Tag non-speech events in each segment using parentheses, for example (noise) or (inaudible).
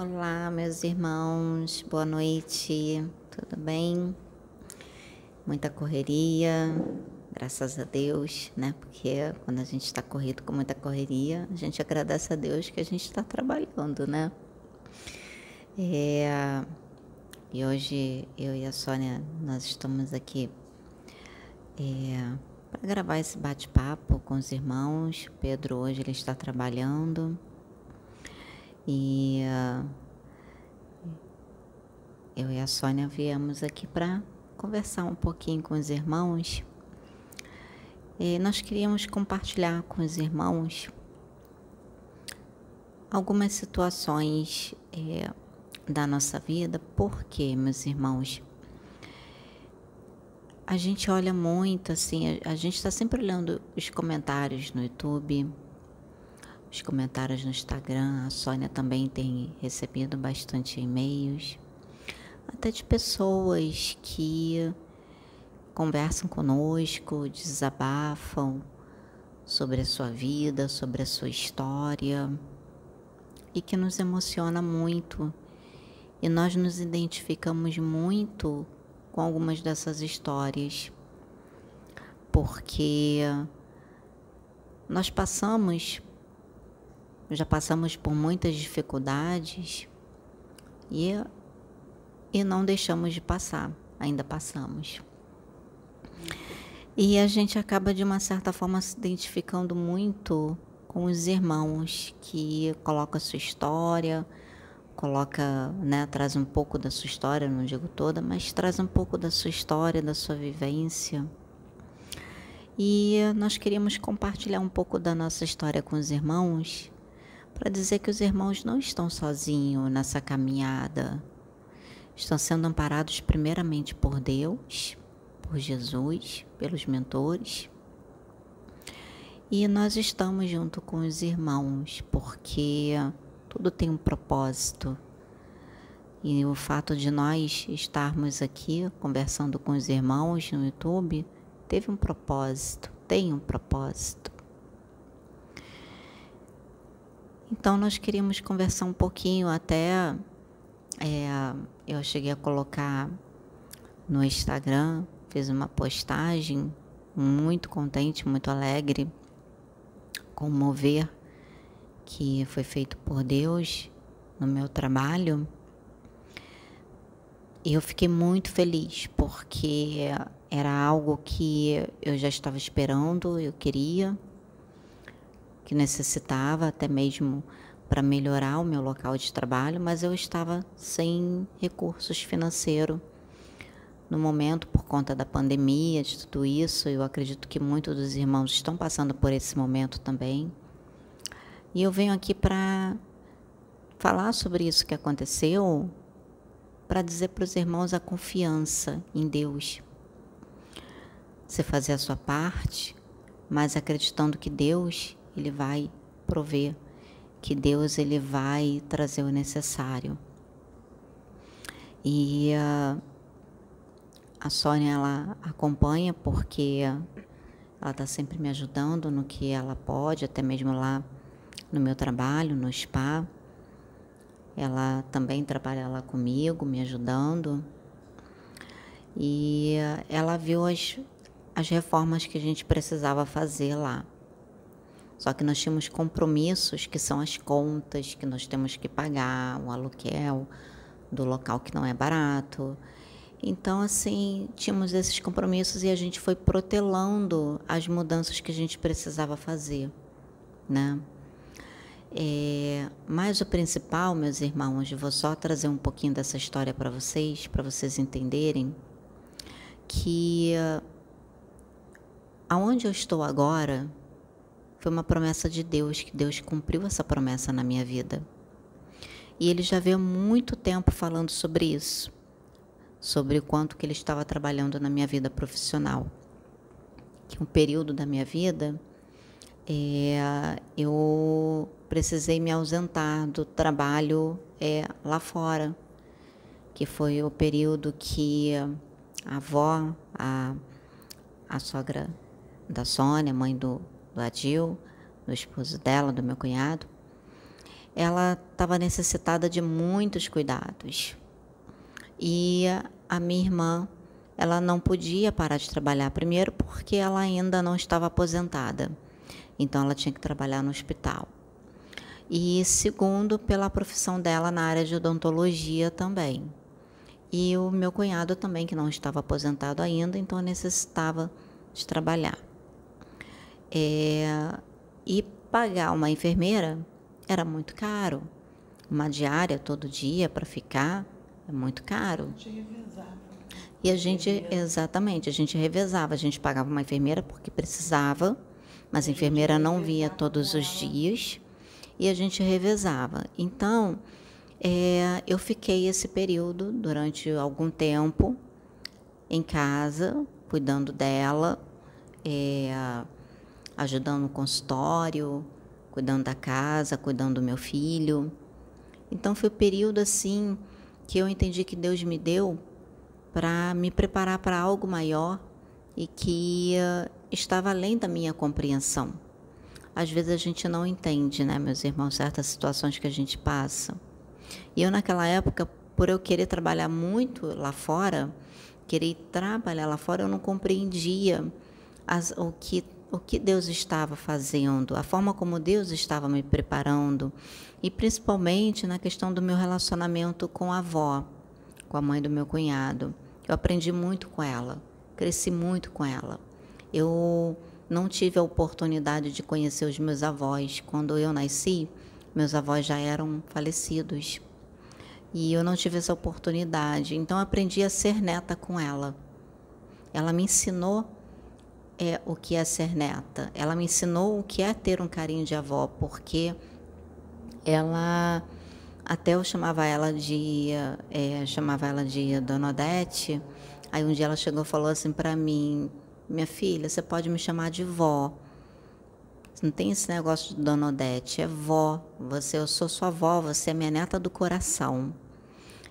Olá, meus irmãos, boa noite, tudo bem? Muita correria, graças a Deus, né? Porque quando a gente está corrido com muita correria, a gente agradece a Deus que a gente está trabalhando, né? É, e hoje eu e a Sônia, nós estamos aqui é, para gravar esse bate-papo com os irmãos. O Pedro hoje ele está trabalhando e uh, eu e a Sônia viemos aqui para conversar um pouquinho com os irmãos. E nós queríamos compartilhar com os irmãos algumas situações é, da nossa vida, porque, meus irmãos, a gente olha muito assim, a, a gente está sempre olhando os comentários no YouTube, os comentários no Instagram. A Sônia também tem recebido bastante e-mails, até de pessoas que conversam conosco, desabafam sobre a sua vida, sobre a sua história e que nos emociona muito. E nós nos identificamos muito com algumas dessas histórias, porque nós passamos já passamos por muitas dificuldades e, e não deixamos de passar, ainda passamos. E a gente acaba, de uma certa forma, se identificando muito com os irmãos que colocam a sua história, coloca, né, traz um pouco da sua história, não digo toda, mas traz um pouco da sua história, da sua vivência. E nós queríamos compartilhar um pouco da nossa história com os irmãos para dizer que os irmãos não estão sozinhos nessa caminhada. Estão sendo amparados primeiramente por Deus, por Jesus, pelos mentores. E nós estamos junto com os irmãos, porque tudo tem um propósito. E o fato de nós estarmos aqui conversando com os irmãos no YouTube teve um propósito, tem um propósito. Então nós queríamos conversar um pouquinho até é, eu cheguei a colocar no Instagram, fiz uma postagem muito contente, muito alegre, com o mover que foi feito por Deus no meu trabalho. E eu fiquei muito feliz porque era algo que eu já estava esperando, eu queria, que necessitava até mesmo para melhorar o meu local de trabalho, mas eu estava sem recursos financeiros no momento por conta da pandemia, de tudo isso. Eu acredito que muitos dos irmãos estão passando por esse momento também. E eu venho aqui para falar sobre isso que aconteceu, para dizer para os irmãos a confiança em Deus. Você fazer a sua parte, mas acreditando que Deus ele vai prover, que Deus ele vai trazer o necessário. E uh, a Sônia ela acompanha porque ela está sempre me ajudando no que ela pode, até mesmo lá no meu trabalho, no spa. Ela também trabalha lá comigo, me ajudando. E uh, ela viu as, as reformas que a gente precisava fazer lá. Só que nós tínhamos compromissos que são as contas que nós temos que pagar, o aluguel do local que não é barato. Então, assim, tínhamos esses compromissos e a gente foi protelando as mudanças que a gente precisava fazer, né? É, mas o principal, meus irmãos, vou só trazer um pouquinho dessa história para vocês, para vocês entenderem que aonde eu estou agora, foi uma promessa de Deus, que Deus cumpriu essa promessa na minha vida. E ele já veio muito tempo falando sobre isso, sobre o quanto que ele estava trabalhando na minha vida profissional. Que um período da minha vida é, eu precisei me ausentar do trabalho é, lá fora, que foi o período que a avó, a, a sogra da Sônia, mãe do, do Adil, do esposo dela, do meu cunhado, ela estava necessitada de muitos cuidados. E a minha irmã, ela não podia parar de trabalhar, primeiro porque ela ainda não estava aposentada, então ela tinha que trabalhar no hospital. E segundo, pela profissão dela na área de odontologia também. E o meu cunhado também, que não estava aposentado ainda, então necessitava de trabalhar. É, e pagar uma enfermeira era muito caro. Uma diária todo dia para ficar é muito caro. A gente revezava. E a gente, exatamente, a gente revezava. A gente pagava uma enfermeira porque precisava, mas a enfermeira não via todos os dias e a gente revezava. Então, é, eu fiquei esse período durante algum tempo em casa, cuidando dela, é, ajudando no consultório, cuidando da casa, cuidando do meu filho. Então foi o um período assim que eu entendi que Deus me deu para me preparar para algo maior e que uh, estava além da minha compreensão. Às vezes a gente não entende, né, meus irmãos, certas situações que a gente passa. E eu naquela época, por eu querer trabalhar muito lá fora, querer trabalhar lá fora, eu não compreendia as, o que o que Deus estava fazendo, a forma como Deus estava me preparando, e principalmente na questão do meu relacionamento com a avó, com a mãe do meu cunhado. Eu aprendi muito com ela, cresci muito com ela. Eu não tive a oportunidade de conhecer os meus avós. Quando eu nasci, meus avós já eram falecidos. E eu não tive essa oportunidade. Então aprendi a ser neta com ela. Ela me ensinou é o que é ser neta. Ela me ensinou o que é ter um carinho de avó, porque ela até eu chamava ela de é, chamava ela de Dona Odete. Aí um dia ela chegou e falou assim para mim, minha filha, você pode me chamar de vó. Não tem esse negócio de Dona Odete, é vó. Você, eu sou sua avó, você é minha neta do coração.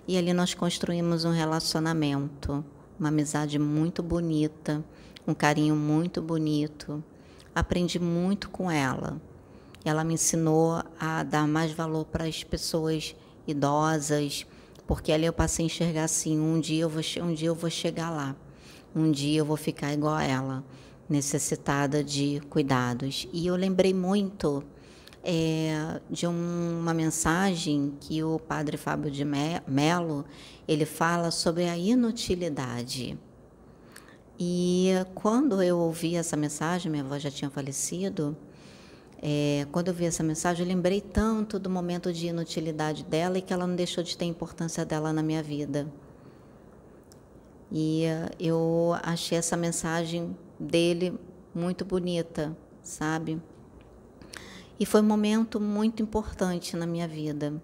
E ali nós construímos um relacionamento, uma amizade muito bonita um carinho muito bonito. Aprendi muito com ela. Ela me ensinou a dar mais valor para as pessoas idosas, porque ali eu passei a enxergar assim, um dia eu vou, um dia eu vou chegar lá. Um dia eu vou ficar igual a ela, necessitada de cuidados. E eu lembrei muito é, de um, uma mensagem que o padre Fábio de Melo ele fala sobre a inutilidade. E quando eu ouvi essa mensagem, minha avó já tinha falecido, é, quando eu vi essa mensagem, eu lembrei tanto do momento de inutilidade dela e que ela não deixou de ter importância dela na minha vida. E eu achei essa mensagem dele muito bonita, sabe? E foi um momento muito importante na minha vida.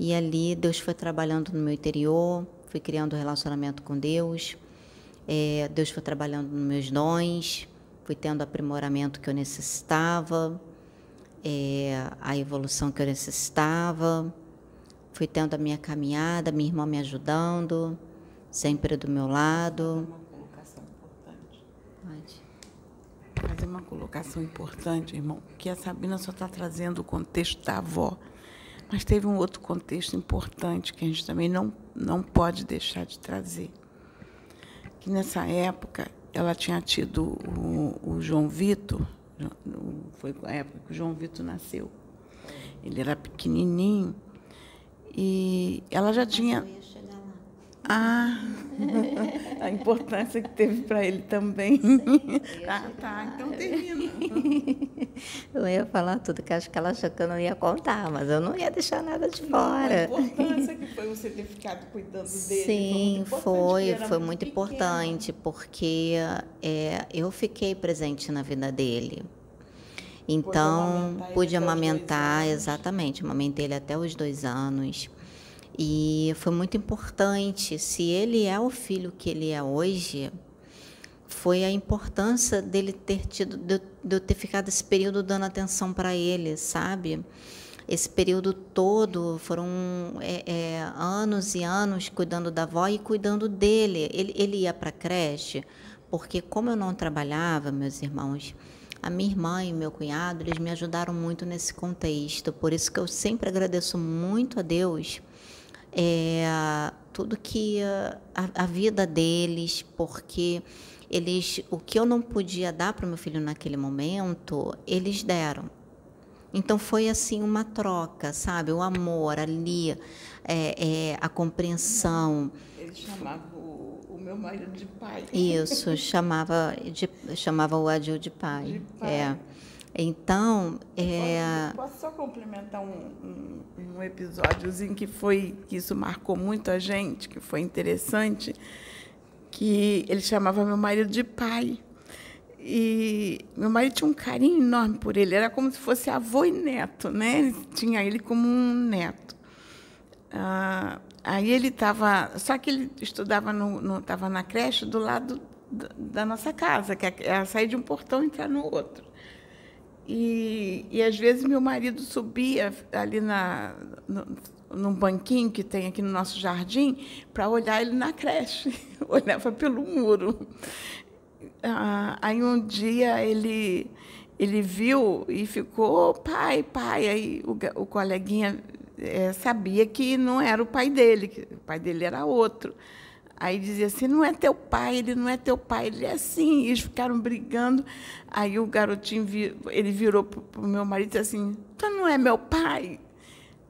E ali Deus foi trabalhando no meu interior, fui criando um relacionamento com Deus é, Deus foi trabalhando nos meus dons, fui tendo o aprimoramento que eu necessitava, é, a evolução que eu necessitava, fui tendo a minha caminhada, minha irmã me ajudando, sempre do meu lado. Uma colocação importante. Pode. Fazer uma colocação importante, irmão, que a Sabina só está trazendo o contexto da avó, mas teve um outro contexto importante que a gente também não, não pode deixar de trazer que nessa época ela tinha tido o, o João Vitor, foi a época que o João Vitor nasceu. Ele era pequenininho e ela já tinha ah, (laughs) a importância que teve para ele também. ah, tá, então termina. (laughs) Eu ia falar tudo, que acho que ela achou que eu não ia contar, mas eu não ia deixar nada de fora. Não, a importância que foi você ter ficado cuidando dele. Sim, foi, foi, foi muito, importante, porque é, eu fiquei presente na vida dele. Então, pude amamentar, exatamente, amamentei ele até os dois anos. E foi muito importante. Se ele é o filho que ele é hoje, foi a importância dele ter tido, de, eu ter ficado esse período dando atenção para ele, sabe? Esse período todo foram é, é, anos e anos cuidando da avó e cuidando dele. Ele, ele ia para creche, porque como eu não trabalhava, meus irmãos, A minha irmã e meu cunhado, eles me ajudaram muito nesse contexto. Por isso que eu sempre agradeço muito a Deus é, tudo que a, a vida deles, porque eles, o que eu não podia dar para o meu filho naquele momento, eles deram. Então foi assim uma troca, sabe? O amor ali, é, é, a compreensão. Ele chamava o, o, meu marido de pai. Isso, chamava, de, chamava o Adil de pai. De pai. É. Então, é... Posso, posso, só complementar um, um, um, episódiozinho que foi que isso marcou muito a gente, que foi interessante, que ele chamava meu marido de pai. E meu marido tinha um carinho enorme por ele, era como se fosse avô e neto, né? Ele tinha ele como um neto. Ah, aí ele estava, só que ele estudava no, estava na creche do lado da, da nossa casa, que era é, sair de um portão e entrar no outro. E, e às vezes meu marido subia ali na, no, num banquinho que tem aqui no nosso jardim para olhar ele na creche, (laughs) olhava pelo muro. Ah, aí um dia ele ele viu e ficou pai, pai. Aí o, o coleguinha é, sabia que não era o pai dele, que o pai dele era outro. Aí dizia assim, não é teu pai, ele não é teu pai, ele é assim. E eles ficaram brigando. Aí o garotinho, ele virou para o meu marido e disse assim, tu não é meu pai?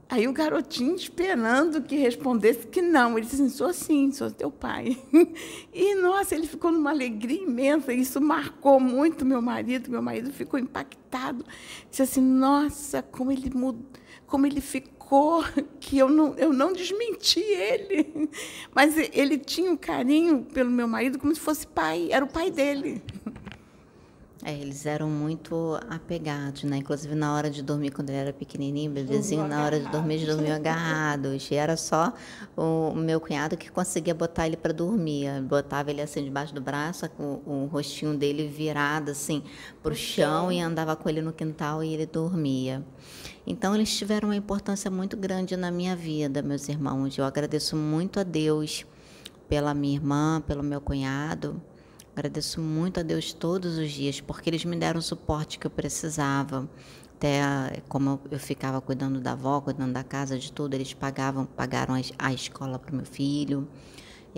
Aí o garotinho esperando que respondesse que não. Ele disse assim, sou sim, sou teu pai. (laughs) E, nossa, ele ficou numa alegria imensa. Isso marcou muito meu marido. Meu marido ficou impactado. Disse assim, nossa, como ele mudou, como ele ficou cor que eu não, eu não desmenti ele. Mas ele tinha um carinho pelo meu marido como se fosse pai, era o pai dele. É, eles eram muito apegados, né? Inclusive na hora de dormir, quando ele era pequenininho, bebezinho, na hora de dormir, eles dormiam agarrados. E era só o meu cunhado que conseguia botar ele para dormir. Botava ele assim debaixo do braço, com o rostinho dele virado assim para o chão e andava com ele no quintal e ele dormia. Então eles tiveram uma importância muito grande na minha vida, meus irmãos. Eu agradeço muito a Deus pela minha irmã, pelo meu cunhado Agradeço muito a Deus todos os dias, porque eles me deram o suporte que eu precisava. Até como eu ficava cuidando da avó, cuidando da casa, de tudo, eles pagavam, pagaram a escola para o meu filho,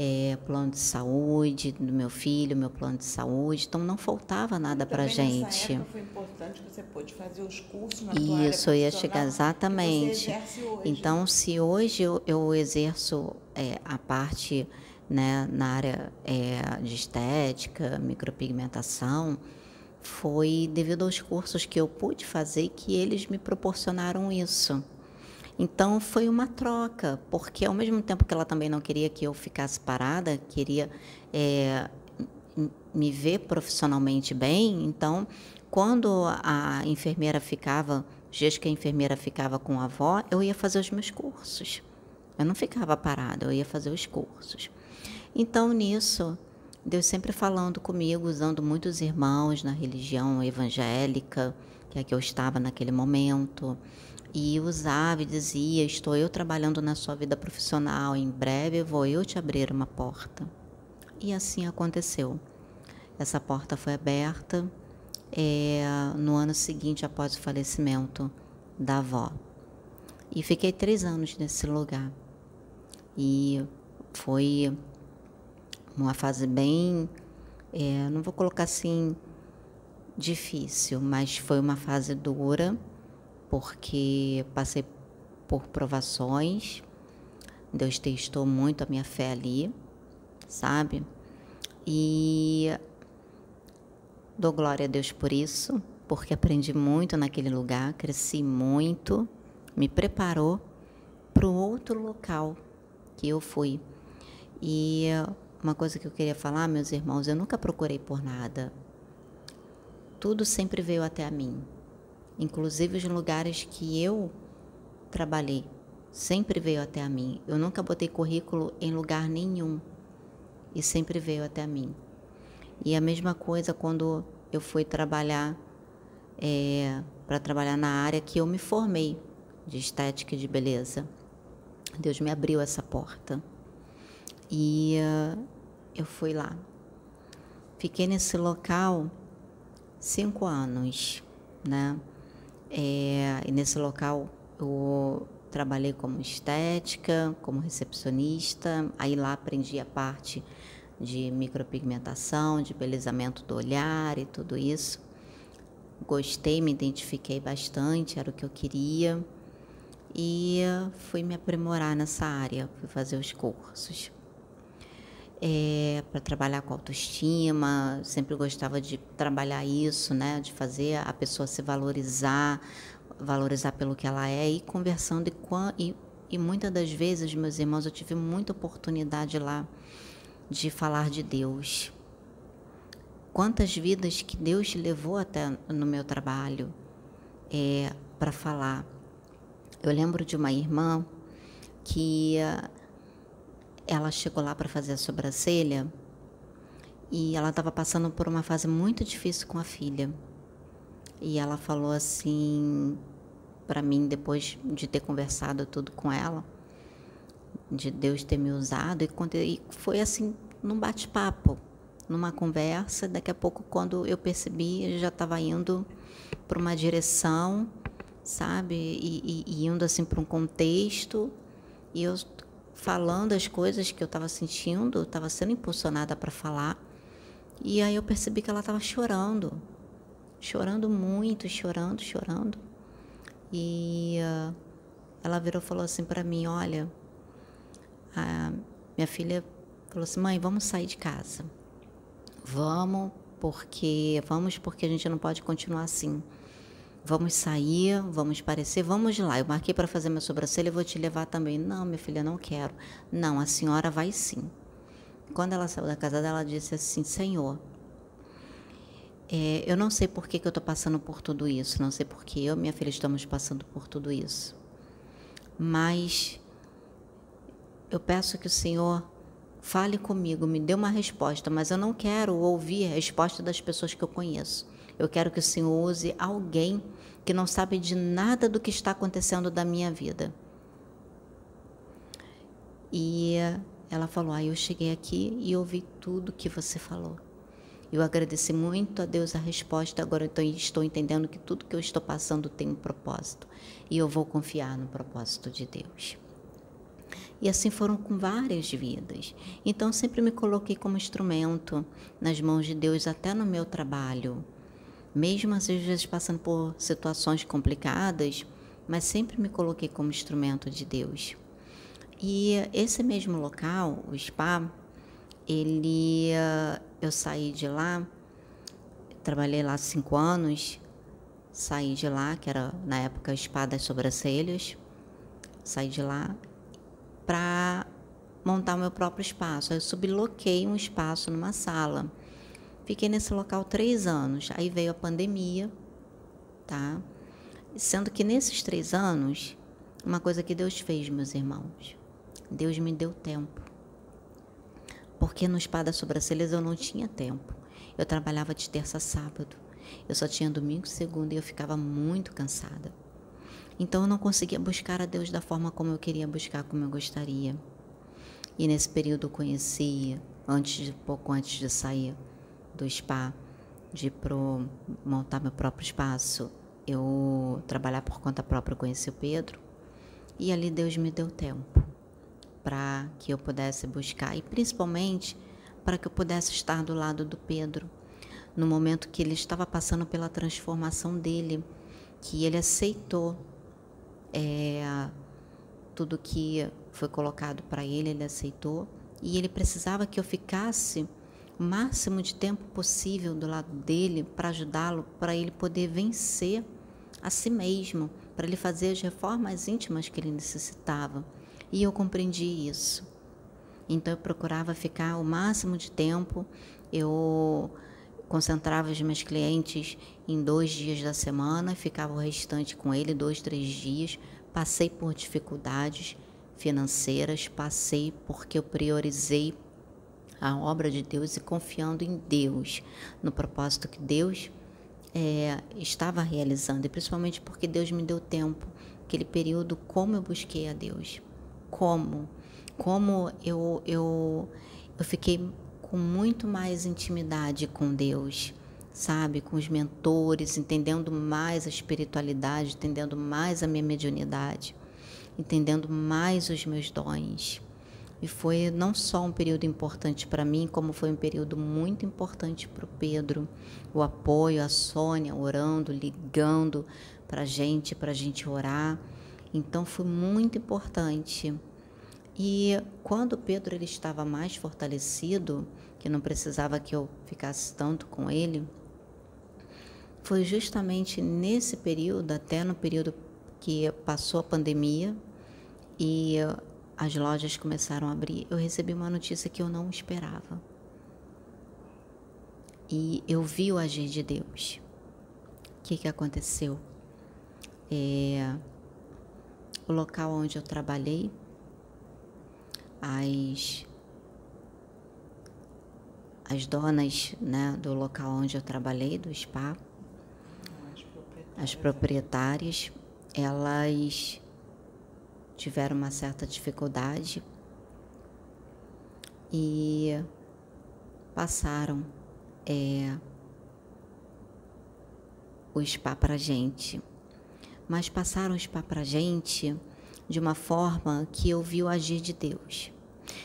é, plano de saúde do meu filho, meu plano de saúde. Então não faltava nada para gente. Nessa foi importante que você pôde fazer os cursos na Isso, eu ia chegar exatamente. Então, se hoje eu, eu exerço é, a parte né, na área é, de estética, micropigmentação, foi devido aos cursos que eu pude fazer que eles me proporcionaram isso. Então foi uma troca, porque ao mesmo tempo que ela também não queria que eu ficasse parada, queria é, me ver profissionalmente bem, então quando a enfermeira ficava, os dias que a enfermeira ficava com a avó, eu ia fazer os meus cursos. Eu não ficava parada, eu ia fazer os cursos. Então, nisso, Deus sempre falando comigo, usando muitos irmãos na religião evangélica, que é que eu estava naquele momento, e usava e dizia: Estou eu trabalhando na sua vida profissional, em breve vou eu te abrir uma porta. E assim aconteceu. Essa porta foi aberta é, no ano seguinte, após o falecimento da avó. E fiquei três anos nesse lugar. E foi uma fase bem, é, não vou colocar assim difícil, mas foi uma fase dura, porque passei por provações. Deus testou muito a minha fé ali, sabe? E dou glória a Deus por isso, porque aprendi muito naquele lugar, cresci muito, me preparou para o outro local que eu fui. E uma coisa que eu queria falar, meus irmãos, eu nunca procurei por nada. Tudo sempre veio até mim. Inclusive os lugares que eu trabalhei, sempre veio até a mim. Eu nunca botei currículo em lugar nenhum e sempre veio até a mim. E a mesma coisa quando eu fui trabalhar é, para trabalhar na área que eu me formei de estética e de beleza. Deus me abriu essa porta. E uh, eu fui lá. Fiquei nesse local cinco anos, né? É, e nesse local eu trabalhei como estética, como recepcionista, aí lá aprendi a parte de micropigmentação, de balizamento do olhar e tudo isso. Gostei, me identifiquei bastante, era o que eu queria e fui me aprimorar nessa área, fui fazer os cursos. É, para trabalhar com autoestima, sempre gostava de trabalhar isso, né, de fazer a pessoa se valorizar, valorizar pelo que ela é e conversando e, e, e muitas das vezes, meus irmãos, eu tive muita oportunidade lá de falar de Deus. Quantas vidas que Deus levou até no meu trabalho é, para falar. Eu lembro de uma irmã que ela chegou lá para fazer a sobrancelha e ela estava passando por uma fase muito difícil com a filha. E ela falou assim para mim depois de ter conversado tudo com ela, de Deus ter me usado e, foi assim num bate-papo, numa conversa. Daqui a pouco, quando eu percebi, ele já estava indo para uma direção, sabe, e, e, e indo assim para um contexto e eu falando as coisas que eu estava sentindo, estava sendo impulsionada para falar. E aí eu percebi que ela estava chorando, chorando muito, chorando, chorando. E uh, ela virou e falou assim para mim: Olha, minha filha falou assim: Mãe, vamos sair de casa. Vamos, porque vamos porque a gente não pode continuar assim. Vamos sair, vamos parecer, vamos lá. Eu marquei para fazer minha sobrancelha, eu vou te levar também. Não, minha filha, não quero. Não, a senhora vai sim. Quando ela saiu da casa dela, ela disse assim: Senhor, é, eu não sei por que, que eu estou passando por tudo isso, não sei por que eu e minha filha estamos passando por tudo isso. Mas eu peço que o Senhor fale comigo, me dê uma resposta, mas eu não quero ouvir a resposta das pessoas que eu conheço. Eu quero que o Senhor use alguém que não sabe de nada do que está acontecendo da minha vida. E ela falou: ah, eu cheguei aqui e ouvi tudo que você falou. Eu agradeci muito a Deus a resposta, agora eu estou entendendo que tudo que eu estou passando tem um propósito. E eu vou confiar no propósito de Deus. E assim foram com várias vidas. Então sempre me coloquei como instrumento nas mãos de Deus, até no meu trabalho. Mesmo às vezes passando por situações complicadas, mas sempre me coloquei como instrumento de Deus. E esse mesmo local, o spa, ele eu saí de lá, trabalhei lá cinco anos, saí de lá, que era na época Espadas Sobrancelhas, saí de lá para montar o meu próprio espaço. Eu subloquei um espaço numa sala. Fiquei nesse local três anos. Aí veio a pandemia, tá? Sendo que nesses três anos, uma coisa que Deus fez, meus irmãos, Deus me deu tempo porque no Espada Sobrancelhas eu não tinha tempo. Eu trabalhava de terça a sábado. Eu só tinha domingo, segunda e eu ficava muito cansada. Então eu não conseguia buscar a Deus da forma como eu queria buscar, como eu gostaria. E nesse período eu conheci, antes pouco antes de sair do spa, de pro montar meu próprio espaço, eu trabalhar por conta própria, conheci o Pedro. E ali Deus me deu tempo para que eu pudesse buscar e principalmente para que eu pudesse estar do lado do Pedro no momento que ele estava passando pela transformação dele, que ele aceitou é, tudo que foi colocado para ele, ele aceitou e ele precisava que eu ficasse máximo de tempo possível do lado dele para ajudá-lo, para ele poder vencer a si mesmo, para ele fazer as reformas íntimas que ele necessitava. E eu compreendi isso. Então eu procurava ficar o máximo de tempo, eu concentrava os meus clientes em dois dias da semana, ficava o restante com ele dois, três dias. Passei por dificuldades financeiras, passei porque eu priorizei a obra de Deus e confiando em Deus, no propósito que Deus é, estava realizando, e principalmente porque Deus me deu tempo, aquele período, como eu busquei a Deus. Como, como eu, eu, eu fiquei com muito mais intimidade com Deus, sabe, com os mentores, entendendo mais a espiritualidade, entendendo mais a minha mediunidade, entendendo mais os meus dons. E foi não só um período importante para mim, como foi um período muito importante para o Pedro. O apoio, a Sônia orando, ligando para a gente, para a gente orar. Então foi muito importante. E quando o Pedro ele estava mais fortalecido, que não precisava que eu ficasse tanto com ele, foi justamente nesse período, até no período que passou a pandemia e as lojas começaram a abrir, eu recebi uma notícia que eu não esperava. E eu vi o agir de Deus. O que, que aconteceu? É, o local onde eu trabalhei, as, as donas né, do local onde eu trabalhei, do spa, as proprietárias, elas tiveram uma certa dificuldade e passaram é, o spa para gente. Mas passaram o spa para gente de uma forma que eu vi o agir de Deus.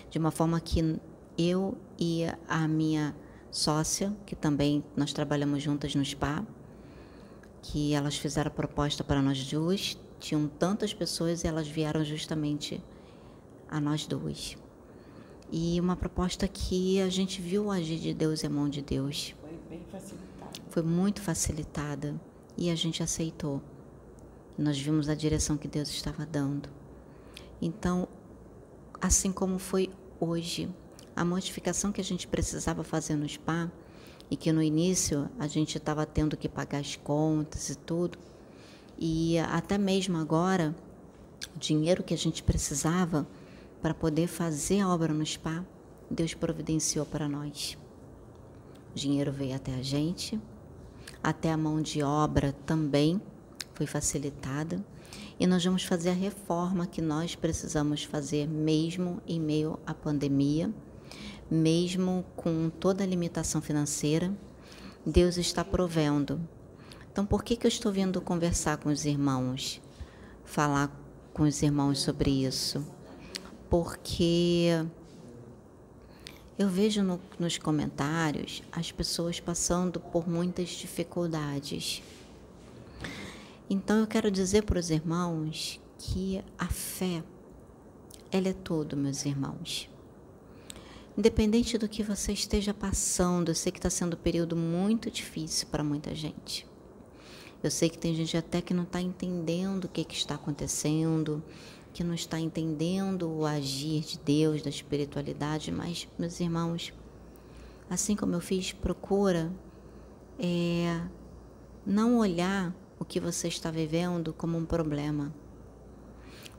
De uma forma que eu e a minha sócia, que também nós trabalhamos juntas no spa, que elas fizeram a proposta para nós duas, tinham tantas pessoas e elas vieram justamente a nós duas. E uma proposta que a gente viu agir de Deus e a mão de Deus. Foi bem facilitada. Foi muito facilitada e a gente aceitou. Nós vimos a direção que Deus estava dando. Então, assim como foi hoje, a modificação que a gente precisava fazer no spa e que no início a gente estava tendo que pagar as contas e tudo, e até mesmo agora, o dinheiro que a gente precisava para poder fazer a obra no spa, Deus providenciou para nós. O dinheiro veio até a gente, até a mão de obra também foi facilitada. E nós vamos fazer a reforma que nós precisamos fazer, mesmo em meio à pandemia, mesmo com toda a limitação financeira. Deus está provendo então, por que, que eu estou vindo conversar com os irmãos, falar com os irmãos sobre isso? Porque eu vejo no, nos comentários as pessoas passando por muitas dificuldades. Então, eu quero dizer para os irmãos que a fé, ela é tudo, meus irmãos. Independente do que você esteja passando, eu sei que está sendo um período muito difícil para muita gente. Eu sei que tem gente até que não está entendendo o que, que está acontecendo, que não está entendendo o agir de Deus, da espiritualidade, mas, meus irmãos, assim como eu fiz, procura é, não olhar o que você está vivendo como um problema,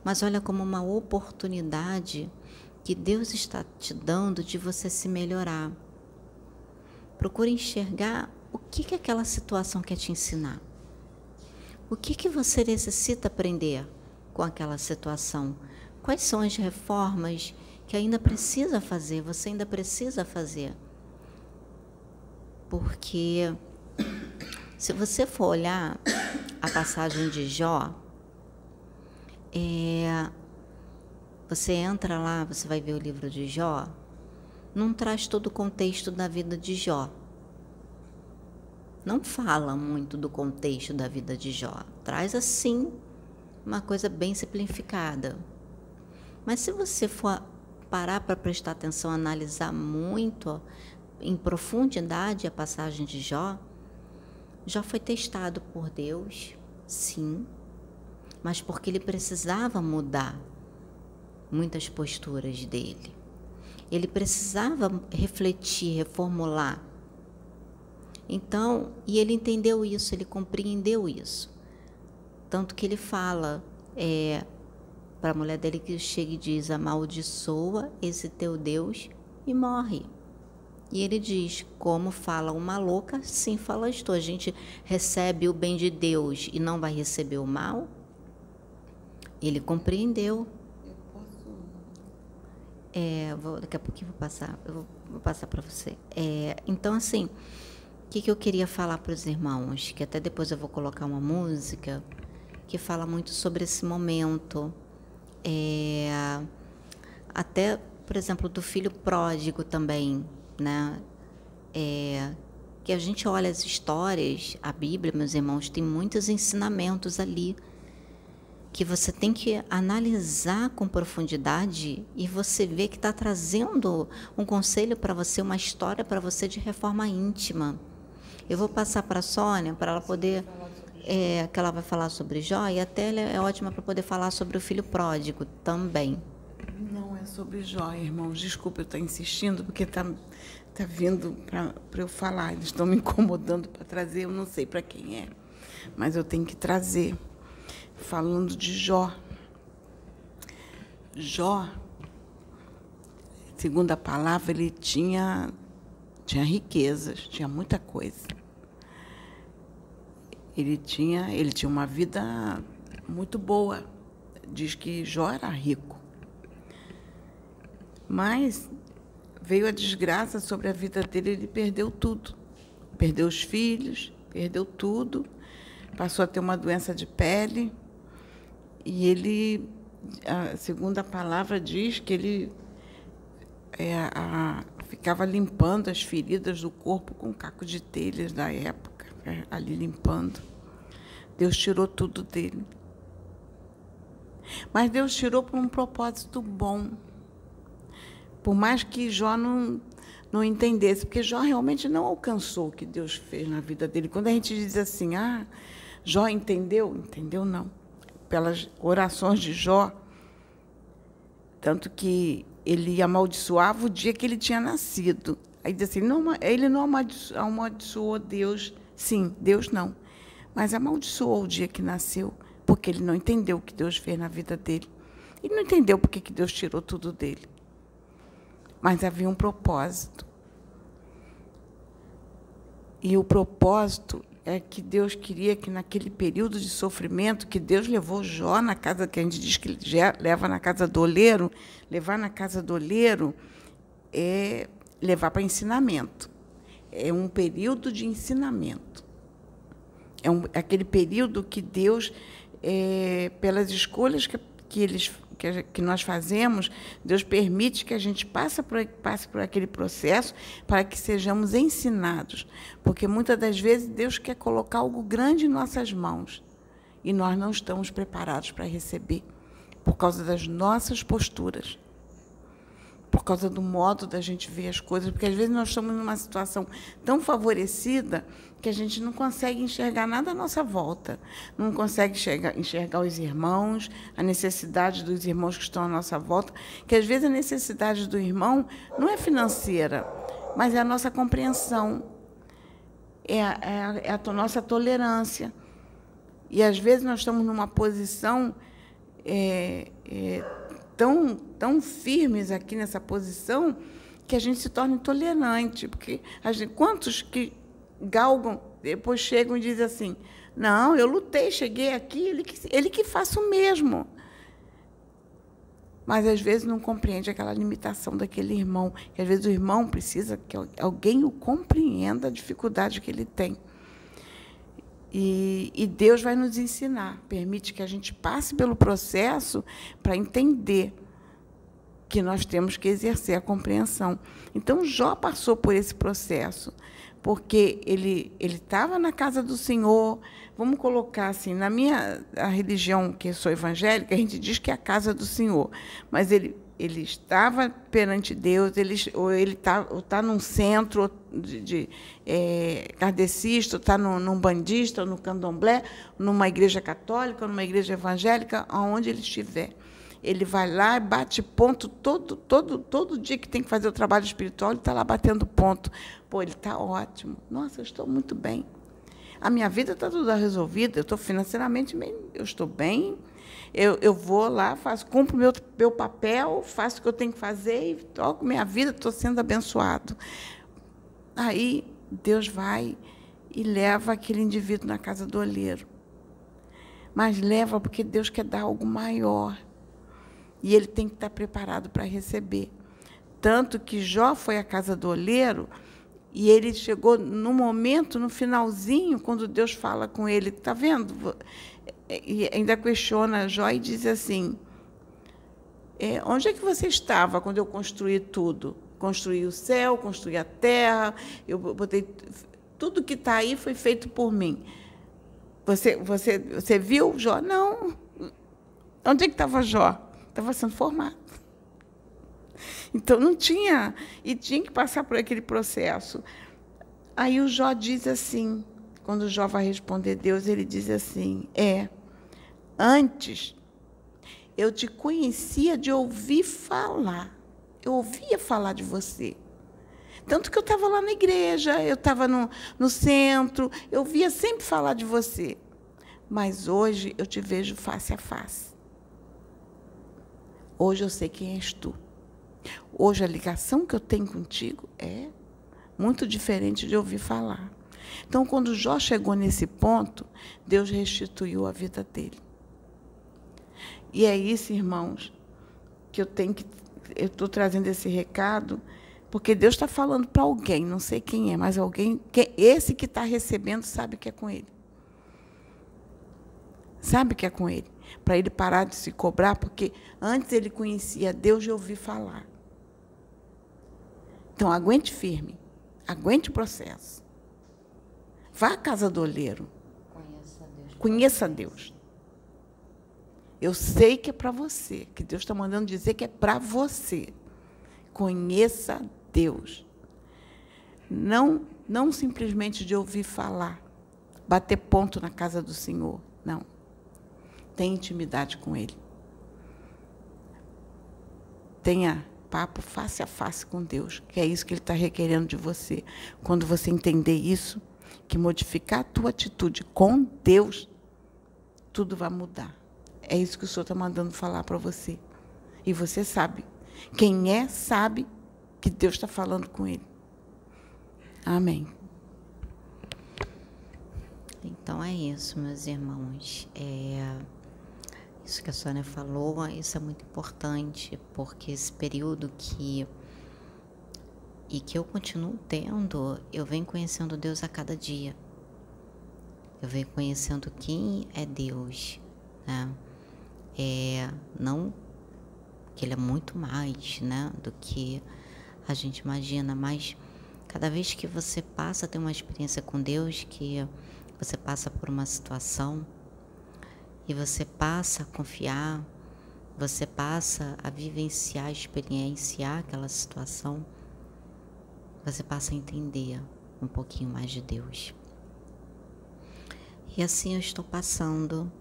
mas olha como uma oportunidade que Deus está te dando de você se melhorar. Procure enxergar o que, que aquela situação quer te ensinar. O que, que você necessita aprender com aquela situação? Quais são as reformas que ainda precisa fazer? Você ainda precisa fazer? Porque (coughs) se você for olhar a passagem de Jó, é, você entra lá, você vai ver o livro de Jó, não traz todo o contexto da vida de Jó não fala muito do contexto da vida de Jó. Traz assim uma coisa bem simplificada. Mas se você for parar para prestar atenção, analisar muito em profundidade a passagem de Jó, Jó foi testado por Deus, sim, mas porque ele precisava mudar muitas posturas dele. Ele precisava refletir, reformular então, e ele entendeu isso, ele compreendeu isso. Tanto que ele fala é, para a mulher dele que chega e diz: amaldiçoa esse teu Deus e morre. E ele diz: como fala uma louca, sim falas tu. A gente recebe o bem de Deus e não vai receber o mal? Ele compreendeu. Eu posso. É, vou, daqui a pouquinho vou passar, eu vou, vou passar para você. É, então, assim, que, que eu queria falar para os irmãos? Que até depois eu vou colocar uma música que fala muito sobre esse momento. É, até, por exemplo, do filho pródigo também, né? É, que a gente olha as histórias, a Bíblia, meus irmãos, tem muitos ensinamentos ali que você tem que analisar com profundidade e você vê que está trazendo um conselho para você, uma história para você de reforma íntima. Eu vou passar para a Sônia para ela poder, é, que ela vai falar sobre Jó e até ela é ótima para poder falar sobre o filho pródigo também. Não é sobre Jó, irmãos. Desculpa eu estar insistindo porque está tá vindo para eu falar. Eles estão me incomodando para trazer. Eu não sei para quem é, mas eu tenho que trazer falando de Jó. Jó, segundo a palavra, ele tinha, tinha riquezas, tinha muita coisa. Ele tinha, ele tinha uma vida muito boa. Diz que Jó era rico. Mas veio a desgraça sobre a vida dele, ele perdeu tudo. Perdeu os filhos, perdeu tudo, passou a ter uma doença de pele e ele, a segunda palavra diz que ele é, a, ficava limpando as feridas do corpo com caco de telhas da época, é, ali limpando. Deus tirou tudo dele. Mas Deus tirou por um propósito bom. Por mais que Jó não, não entendesse, porque Jó realmente não alcançou o que Deus fez na vida dele. Quando a gente diz assim, ah, Jó entendeu? Entendeu não pelas orações de Jó, tanto que ele amaldiçoava o dia que ele tinha nascido. Aí diz assim, não, ele não amaldiçoou Deus, sim, Deus não, mas amaldiçoou o dia que nasceu, porque ele não entendeu o que Deus fez na vida dele. Ele não entendeu porque que Deus tirou tudo dele. Mas havia um propósito. E o propósito é que Deus queria que naquele período de sofrimento que Deus levou Jó na casa que a gente diz que leva na casa do oleiro, levar na casa do oleiro é levar para ensinamento. É um período de ensinamento. É um, aquele período que Deus, é, pelas escolhas que, que eles que, que nós fazemos, Deus permite que a gente passe por, passe por aquele processo para que sejamos ensinados. Porque muitas das vezes Deus quer colocar algo grande em nossas mãos e nós não estamos preparados para receber por causa das nossas posturas por causa do modo da gente ver as coisas, porque às vezes nós estamos numa situação tão favorecida que a gente não consegue enxergar nada à nossa volta, não consegue enxergar, enxergar os irmãos, a necessidade dos irmãos que estão à nossa volta, que às vezes a necessidade do irmão não é financeira, mas é a nossa compreensão, é a, é a, é nossa tolerância. E às vezes nós estamos numa posição é, é, tão, tão firmes aqui nessa posição que a gente se torna intolerante. Porque gente, quantos que galgam, depois chegam e dizem assim: não, eu lutei, cheguei aqui, ele que, ele que faça o mesmo. Mas às vezes não compreende aquela limitação daquele irmão. E às vezes o irmão precisa que alguém o compreenda a dificuldade que ele tem. E, e, Deus vai nos ensinar, permite que a gente passe pelo processo para entender que nós temos que exercer a compreensão. Então, Jó passou por esse processo, porque ele ele estava na casa do Senhor. Vamos colocar assim, na minha a religião, que sou evangélica, a gente diz que é a casa do Senhor, mas ele ele estava perante Deus, ele, ou ele está tá num centro de, de é, kardecista, está num, num bandista, no candomblé, numa igreja católica, numa igreja evangélica, aonde ele estiver. Ele vai lá e bate ponto todo, todo, todo dia que tem que fazer o trabalho espiritual, ele está lá batendo ponto. Pô, ele está ótimo. Nossa, eu estou muito bem. A minha vida está toda resolvida, eu estou financeiramente bem, eu estou bem, eu, eu vou lá, faço, cumpro meu, meu papel, faço o que eu tenho que fazer e toco minha vida, estou sendo abençoado. Aí Deus vai e leva aquele indivíduo na casa do olheiro. Mas leva porque Deus quer dar algo maior. E ele tem que estar preparado para receber. Tanto que Jó foi à casa do olheiro E ele chegou no momento, no finalzinho, quando Deus fala com ele, está vendo? E ainda questiona Jó e diz assim: é, onde é que você estava quando eu construí tudo? Construí o céu, construí a terra, eu botei tudo que está aí foi feito por mim. Você, você, você viu Jó? Não. Onde é que estava Jó? Estava sendo formado. Então não tinha, e tinha que passar por aquele processo. Aí o Jó diz assim, quando o Jó vai responder Deus, ele diz assim: É, antes eu te conhecia de ouvir falar. Eu ouvia falar de você. Tanto que eu estava lá na igreja, eu estava no, no centro, eu via sempre falar de você. Mas hoje eu te vejo face a face. Hoje eu sei quem és tu. Hoje a ligação que eu tenho contigo é muito diferente de ouvir falar. Então, quando Jó chegou nesse ponto, Deus restituiu a vida dele. E é isso, irmãos, que eu tenho que. Eu estou trazendo esse recado, porque Deus está falando para alguém, não sei quem é, mas alguém. Que, esse que está recebendo sabe que é com ele. Sabe que é com ele. Para ele parar de se cobrar, porque antes ele conhecia Deus e ouvir falar. Então, aguente firme. Aguente o processo. Vá à casa do olheiro. Conheça Deus. Conheça Deus. Eu sei que é para você, que Deus está mandando dizer que é para você. Conheça Deus. Não, não simplesmente de ouvir falar, bater ponto na casa do Senhor. Não. Tenha intimidade com Ele. Tenha papo face a face com Deus, que é isso que Ele está requerendo de você. Quando você entender isso, que modificar a tua atitude com Deus, tudo vai mudar. É isso que o Senhor está mandando falar para você. E você sabe. Quem é, sabe que Deus está falando com ele. Amém. Então é isso, meus irmãos. É, isso que a Sônia falou, isso é muito importante, porque esse período que e que eu continuo tendo, eu venho conhecendo Deus a cada dia. Eu venho conhecendo quem é Deus, né? É, não que ele é muito mais, né, do que a gente imagina, mas cada vez que você passa a ter uma experiência com Deus, que você passa por uma situação e você passa a confiar, você passa a vivenciar, experienciar aquela situação, você passa a entender um pouquinho mais de Deus. E assim eu estou passando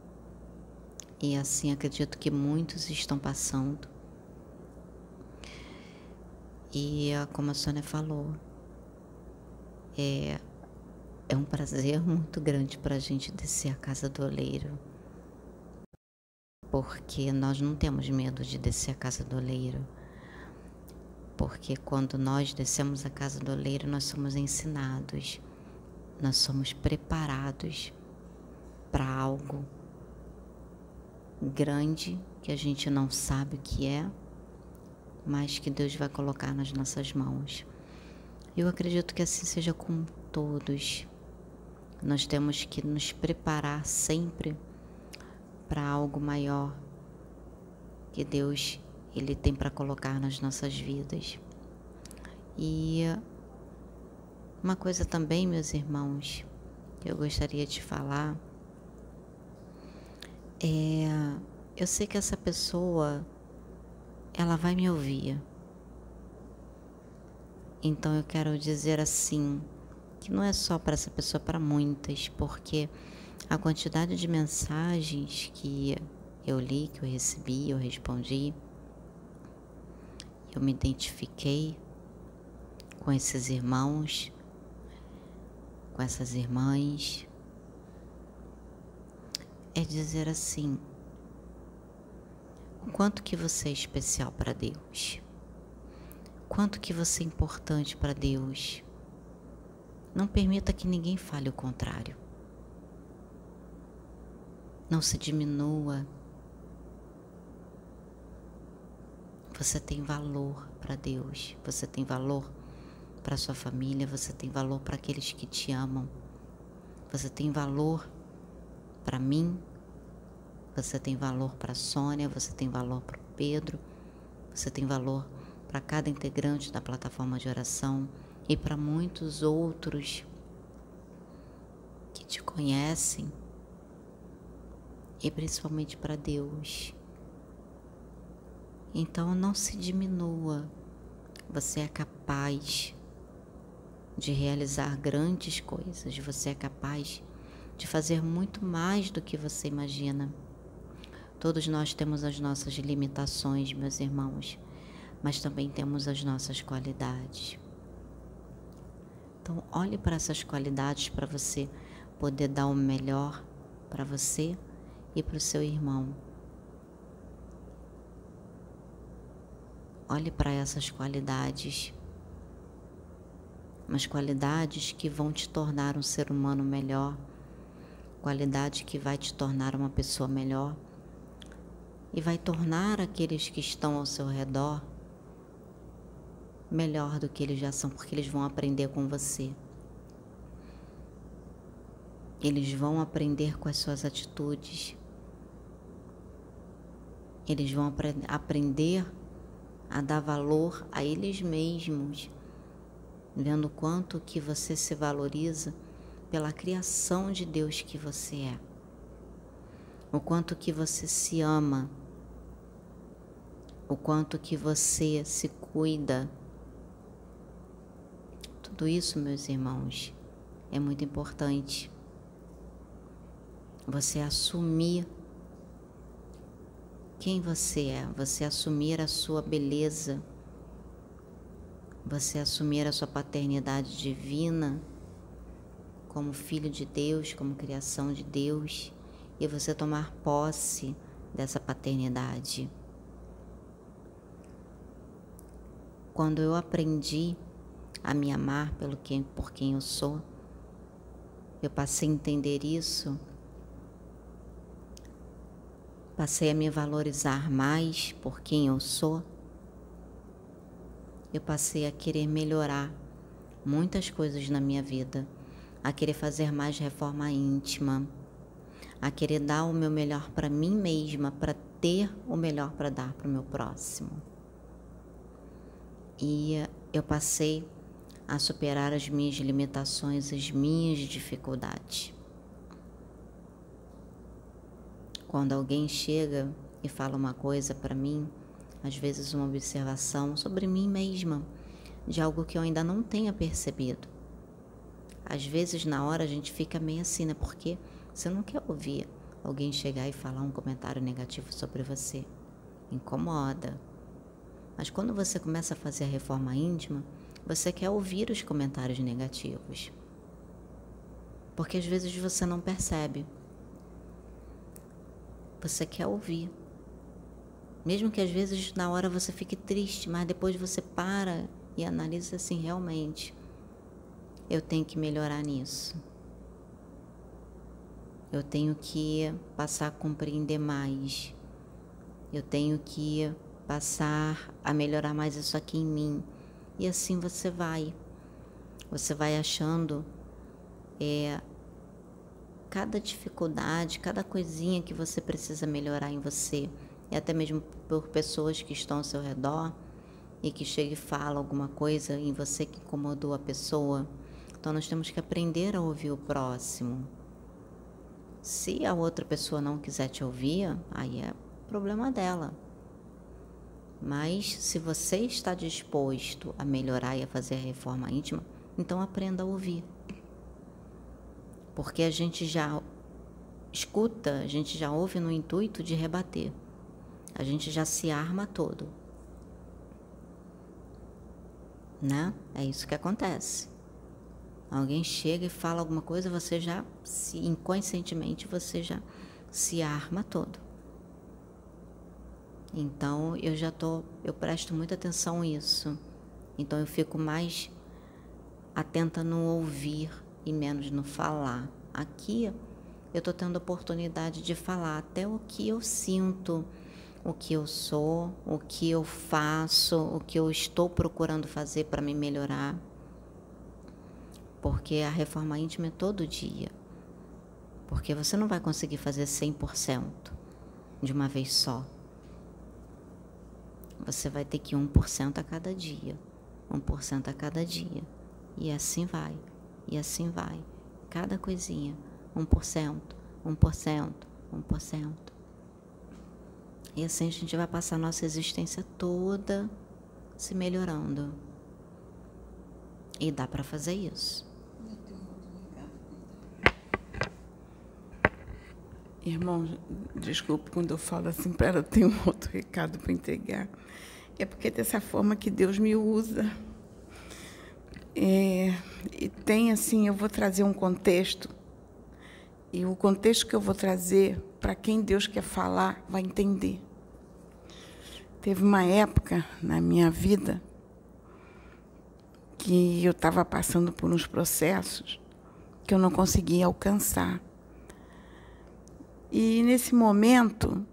e assim acredito que muitos estão passando. E como a Sônia falou, é, é um prazer (laughs) muito grande para a gente descer a casa do oleiro. Porque nós não temos medo de descer a casa do oleiro. Porque quando nós descemos a casa do oleiro, nós somos ensinados, nós somos preparados para algo grande que a gente não sabe o que é, mas que Deus vai colocar nas nossas mãos. Eu acredito que assim seja com todos. Nós temos que nos preparar sempre para algo maior que Deus ele tem para colocar nas nossas vidas. E uma coisa também, meus irmãos, que eu gostaria de falar é, eu sei que essa pessoa ela vai me ouvir. Então eu quero dizer assim, que não é só para essa pessoa, para muitas, porque a quantidade de mensagens que eu li, que eu recebi, eu respondi, eu me identifiquei com esses irmãos, com essas irmãs, é dizer assim: o quanto que você é especial para Deus, quanto que você é importante para Deus. Não permita que ninguém fale o contrário. Não se diminua. Você tem valor para Deus, você tem valor para sua família, você tem valor para aqueles que te amam. Você tem valor para mim, você tem valor para Sônia, você tem valor para Pedro, você tem valor para cada integrante da plataforma de oração e para muitos outros que te conhecem e principalmente para Deus. Então não se diminua, você é capaz de realizar grandes coisas, você é capaz de fazer muito mais do que você imagina. Todos nós temos as nossas limitações, meus irmãos, mas também temos as nossas qualidades. Então, olhe para essas qualidades para você poder dar o melhor para você e para o seu irmão. Olhe para essas qualidades, mas qualidades que vão te tornar um ser humano melhor, qualidade que vai te tornar uma pessoa melhor e vai tornar aqueles que estão ao seu redor melhor do que eles já são, porque eles vão aprender com você. Eles vão aprender com as suas atitudes. Eles vão apre aprender a dar valor a eles mesmos, vendo quanto que você se valoriza pela criação de Deus que você é. O quanto que você se ama, o quanto que você se cuida tudo isso, meus irmãos, é muito importante. Você assumir quem você é, você assumir a sua beleza, você assumir a sua paternidade divina como filho de Deus, como criação de Deus, e você tomar posse dessa paternidade. Quando eu aprendi a me amar pelo que, por quem eu sou. Eu passei a entender isso, passei a me valorizar mais por quem eu sou. Eu passei a querer melhorar muitas coisas na minha vida, a querer fazer mais reforma íntima, a querer dar o meu melhor para mim mesma, para ter o melhor para dar para o meu próximo. E eu passei a superar as minhas limitações, as minhas dificuldades. Quando alguém chega e fala uma coisa para mim, às vezes uma observação sobre mim mesma, de algo que eu ainda não tenha percebido. Às vezes na hora a gente fica meio assim, né? Porque você não quer ouvir alguém chegar e falar um comentário negativo sobre você. Incomoda. Mas quando você começa a fazer a reforma íntima, você quer ouvir os comentários negativos. Porque às vezes você não percebe. Você quer ouvir. Mesmo que às vezes na hora você fique triste, mas depois você para e analisa assim realmente. Eu tenho que melhorar nisso. Eu tenho que passar a compreender mais. Eu tenho que passar a melhorar mais isso aqui em mim. E assim você vai. Você vai achando é, cada dificuldade, cada coisinha que você precisa melhorar em você. E até mesmo por pessoas que estão ao seu redor e que chega e fala alguma coisa em você que incomodou a pessoa. Então nós temos que aprender a ouvir o próximo. Se a outra pessoa não quiser te ouvir, aí é problema dela. Mas se você está disposto a melhorar e a fazer a reforma íntima, então aprenda a ouvir. Porque a gente já escuta, a gente já ouve no intuito de rebater. A gente já se arma todo. Né? É isso que acontece. Alguém chega e fala alguma coisa, você já se inconscientemente você já se arma todo. Então eu já tô, eu presto muita atenção a isso. Então eu fico mais atenta no ouvir e menos no falar. Aqui eu tô tendo a oportunidade de falar até o que eu sinto, o que eu sou, o que eu faço, o que eu estou procurando fazer para me melhorar. porque a reforma íntima é todo dia. Porque você não vai conseguir fazer 100% de uma vez só. Você vai ter que ir 1% a cada dia, 1% a cada dia. E assim vai, e assim vai. Cada coisinha, 1%, 1%, 1%. E assim a gente vai passar a nossa existência toda se melhorando. E dá para fazer isso. Irmão, desculpe quando eu falo assim, pera, eu tenho um outro recado para entregar. É porque é dessa forma que Deus me usa. É, e tem assim, eu vou trazer um contexto. E o contexto que eu vou trazer, para quem Deus quer falar, vai entender. Teve uma época na minha vida que eu estava passando por uns processos que eu não conseguia alcançar. E nesse momento,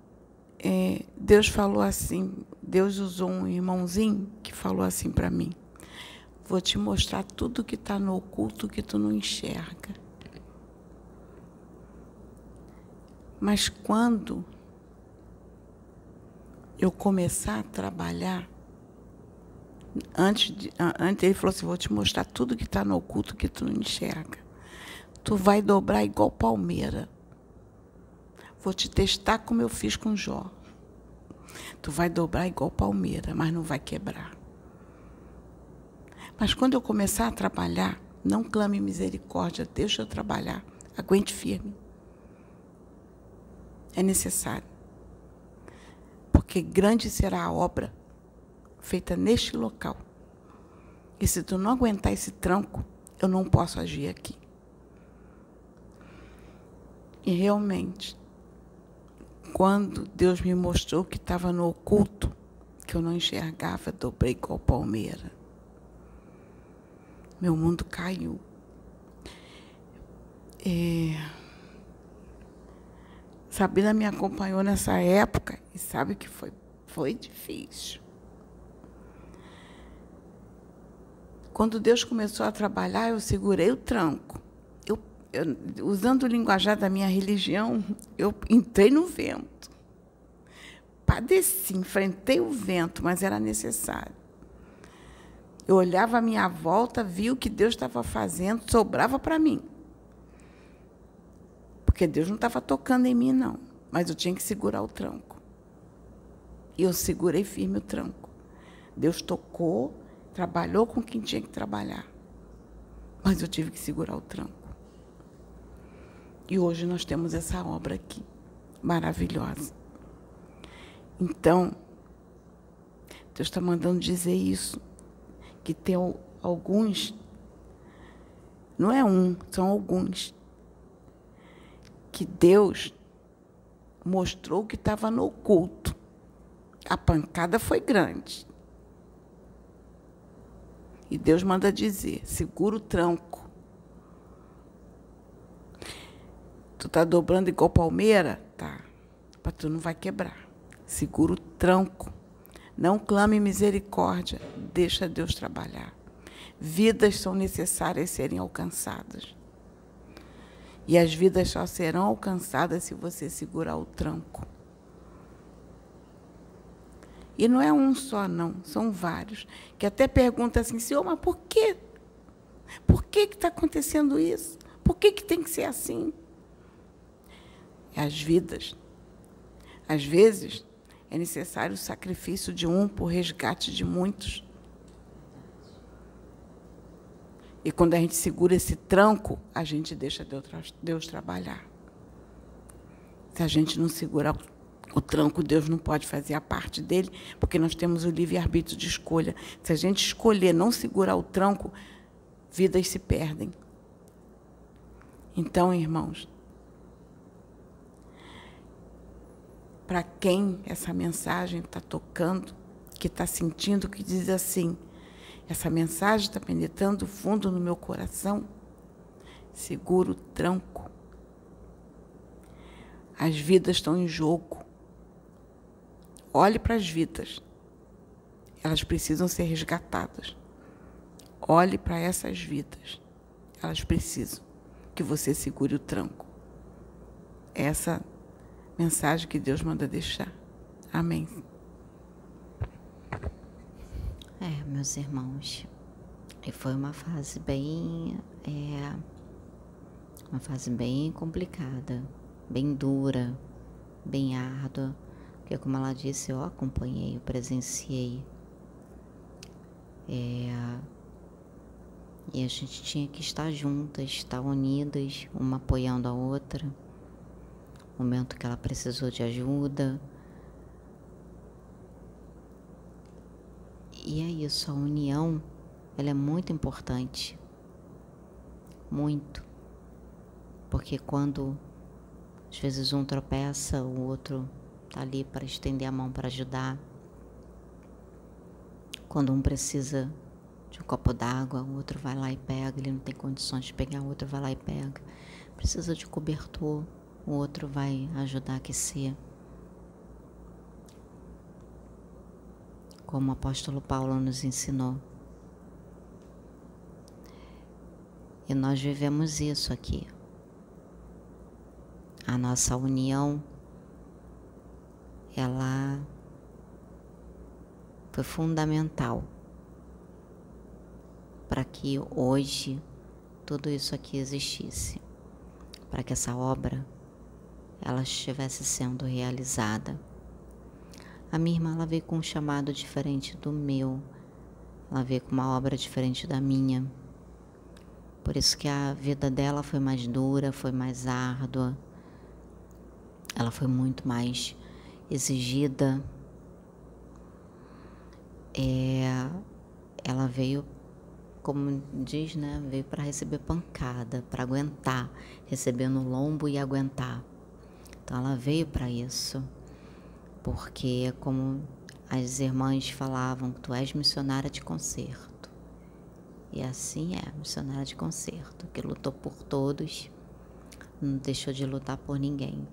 é, Deus falou assim: Deus usou um irmãozinho que falou assim para mim: Vou te mostrar tudo que está no oculto que tu não enxerga. Mas quando eu começar a trabalhar, antes, de, antes ele falou assim: Vou te mostrar tudo que está no oculto que tu não enxerga. Tu vai dobrar igual palmeira. Vou te testar como eu fiz com Jó. Tu vai dobrar igual palmeira, mas não vai quebrar. Mas quando eu começar a trabalhar, não clame misericórdia, deixa eu trabalhar. Aguente firme. É necessário. Porque grande será a obra feita neste local. E se tu não aguentar esse tranco, eu não posso agir aqui. E realmente, quando Deus me mostrou que estava no oculto, que eu não enxergava, dobrei igual palmeira. Meu mundo caiu. É... Sabina me acompanhou nessa época e sabe que foi, foi difícil. Quando Deus começou a trabalhar, eu segurei o tranco eu, usando o linguajar da minha religião, eu entrei no vento. Padeci, enfrentei o vento, mas era necessário. Eu olhava à minha volta, via o que Deus estava fazendo, sobrava para mim. Porque Deus não estava tocando em mim, não. Mas eu tinha que segurar o tranco. E eu segurei firme o tranco. Deus tocou, trabalhou com quem tinha que trabalhar. Mas eu tive que segurar o tranco. E hoje nós temos essa obra aqui, maravilhosa. Então, Deus está mandando dizer isso, que tem alguns, não é um, são alguns, que Deus mostrou que estava no oculto. A pancada foi grande. E Deus manda dizer: segura o tranco. Tu tá dobrando igual palmeira? Tá. Mas tu não vai quebrar. Segura o tranco. Não clame misericórdia. Deixa Deus trabalhar. Vidas são necessárias serem alcançadas. E as vidas só serão alcançadas se você segurar o tranco. E não é um só, não, são vários. Que até perguntam assim, Senhor, mas por quê? Por que está acontecendo isso? Por que, que tem que ser assim? as vidas. Às vezes, é necessário o sacrifício de um por resgate de muitos. E quando a gente segura esse tranco, a gente deixa Deus trabalhar. Se a gente não segurar o tranco, Deus não pode fazer a parte dele, porque nós temos o livre-arbítrio de escolha. Se a gente escolher não segurar o tranco, vidas se perdem. Então, irmãos, para quem essa mensagem está tocando, que está sentindo, que diz assim: essa mensagem está penetrando fundo no meu coração, segura o tranco. As vidas estão em jogo. Olhe para as vidas. Elas precisam ser resgatadas. Olhe para essas vidas. elas precisam que você segure o tranco. Essa mensagem que Deus manda deixar. Amém. É, meus irmãos, e foi uma fase bem. É, uma fase bem complicada, bem dura, bem árdua, porque, como ela disse, eu acompanhei, eu presenciei. É, e a gente tinha que estar juntas, estar unidas, uma apoiando a outra. Momento que ela precisou de ajuda. E é isso, a união ela é muito importante. Muito. Porque quando às vezes um tropeça, o outro está ali para estender a mão para ajudar. Quando um precisa de um copo d'água, o outro vai lá e pega, ele não tem condições de pegar, o outro vai lá e pega. Precisa de cobertor, o outro vai ajudar a aquecer. Como o apóstolo Paulo nos ensinou. E nós vivemos isso aqui. A nossa união, ela foi fundamental para que hoje tudo isso aqui existisse, para que essa obra ela estivesse sendo realizada. A minha irmã ela veio com um chamado diferente do meu, ela veio com uma obra diferente da minha. Por isso que a vida dela foi mais dura, foi mais árdua. Ela foi muito mais exigida. É, ela veio, como diz, né, veio para receber pancada, para aguentar, receber no lombo e aguentar. Então ela veio para isso, porque como as irmãs falavam, tu és missionária de concerto. E assim é, missionária de concerto, que lutou por todos, não deixou de lutar por ninguém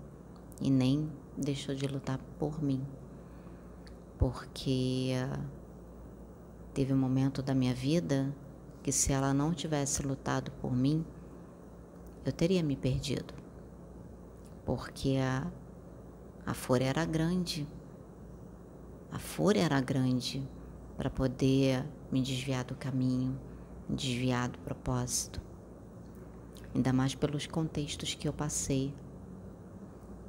e nem deixou de lutar por mim, porque teve um momento da minha vida que se ela não tivesse lutado por mim, eu teria me perdido, porque a, a fúria era grande, a fúria era grande para poder me desviar do caminho desviar do propósito. Ainda mais pelos contextos que eu passei.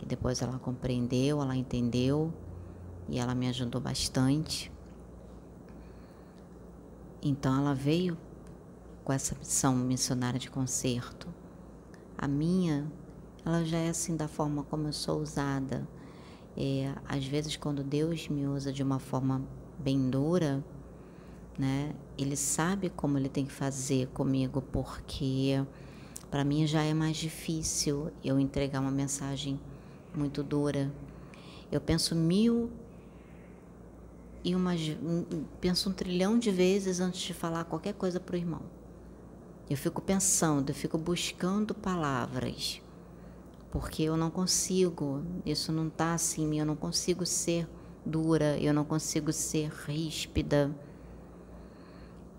E depois ela compreendeu, ela entendeu e ela me ajudou bastante. Então ela veio com essa missão missionária de concerto. A minha, ela já é assim da forma como eu sou usada. É, às vezes quando Deus me usa de uma forma bem dura, né? Ele sabe como ele tem que fazer comigo, porque para mim já é mais difícil eu entregar uma mensagem muito dura. Eu penso mil e umas, penso um trilhão de vezes antes de falar qualquer coisa para o irmão. Eu fico pensando, eu fico buscando palavras, porque eu não consigo, isso não está assim, eu não consigo ser dura, eu não consigo ser ríspida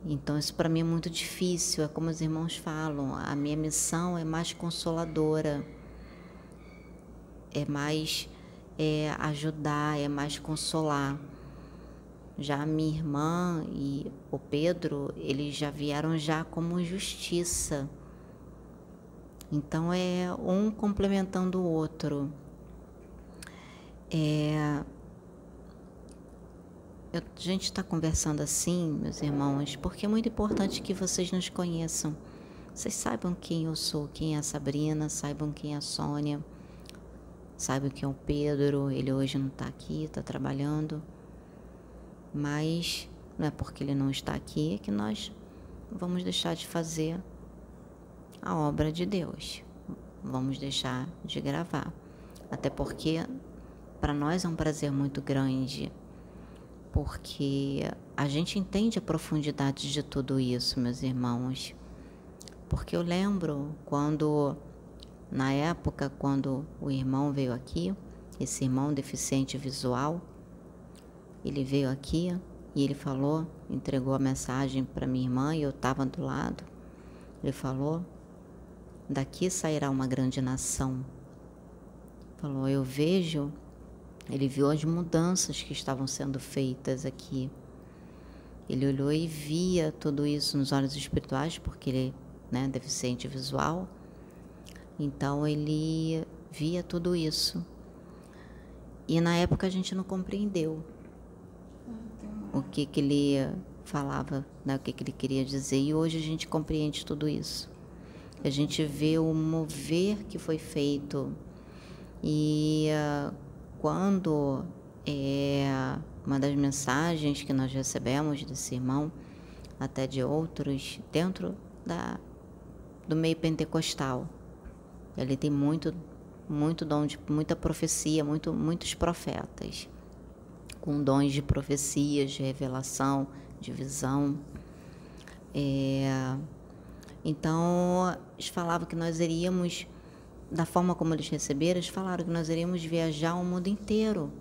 então, isso para mim é muito difícil. É como os irmãos falam: a minha missão é mais consoladora, é mais é, ajudar, é mais consolar. Já a minha irmã e o Pedro, eles já vieram já como justiça. Então é um complementando o outro. É, eu, a gente está conversando assim, meus irmãos, porque é muito importante que vocês nos conheçam. Vocês saibam quem eu sou, quem é a Sabrina, saibam quem é a Sônia, saibam quem é o Pedro. Ele hoje não está aqui, está trabalhando. Mas não é porque ele não está aqui que nós vamos deixar de fazer a obra de Deus. Vamos deixar de gravar. Até porque para nós é um prazer muito grande porque a gente entende a profundidade de tudo isso, meus irmãos. Porque eu lembro quando, na época, quando o irmão veio aqui, esse irmão deficiente visual, ele veio aqui e ele falou, entregou a mensagem para minha irmã e eu estava do lado. Ele falou: daqui sairá uma grande nação. Falou: eu vejo. Ele viu as mudanças que estavam sendo feitas aqui. Ele olhou e via tudo isso nos olhos espirituais, porque ele né, deficiente visual. Então ele via tudo isso. E na época a gente não compreendeu o que, que ele falava, né, o que, que ele queria dizer. E hoje a gente compreende tudo isso. A gente vê o mover que foi feito. E uh, quando é, uma das mensagens que nós recebemos desse irmão, até de outros, dentro da, do meio pentecostal, ele tem muito muito dom de muita profecia, muito, muitos profetas com dons de profecias, de revelação, de visão. É, então, eles falavam que nós iríamos, da forma como eles receberam, eles falaram que nós iríamos viajar o mundo inteiro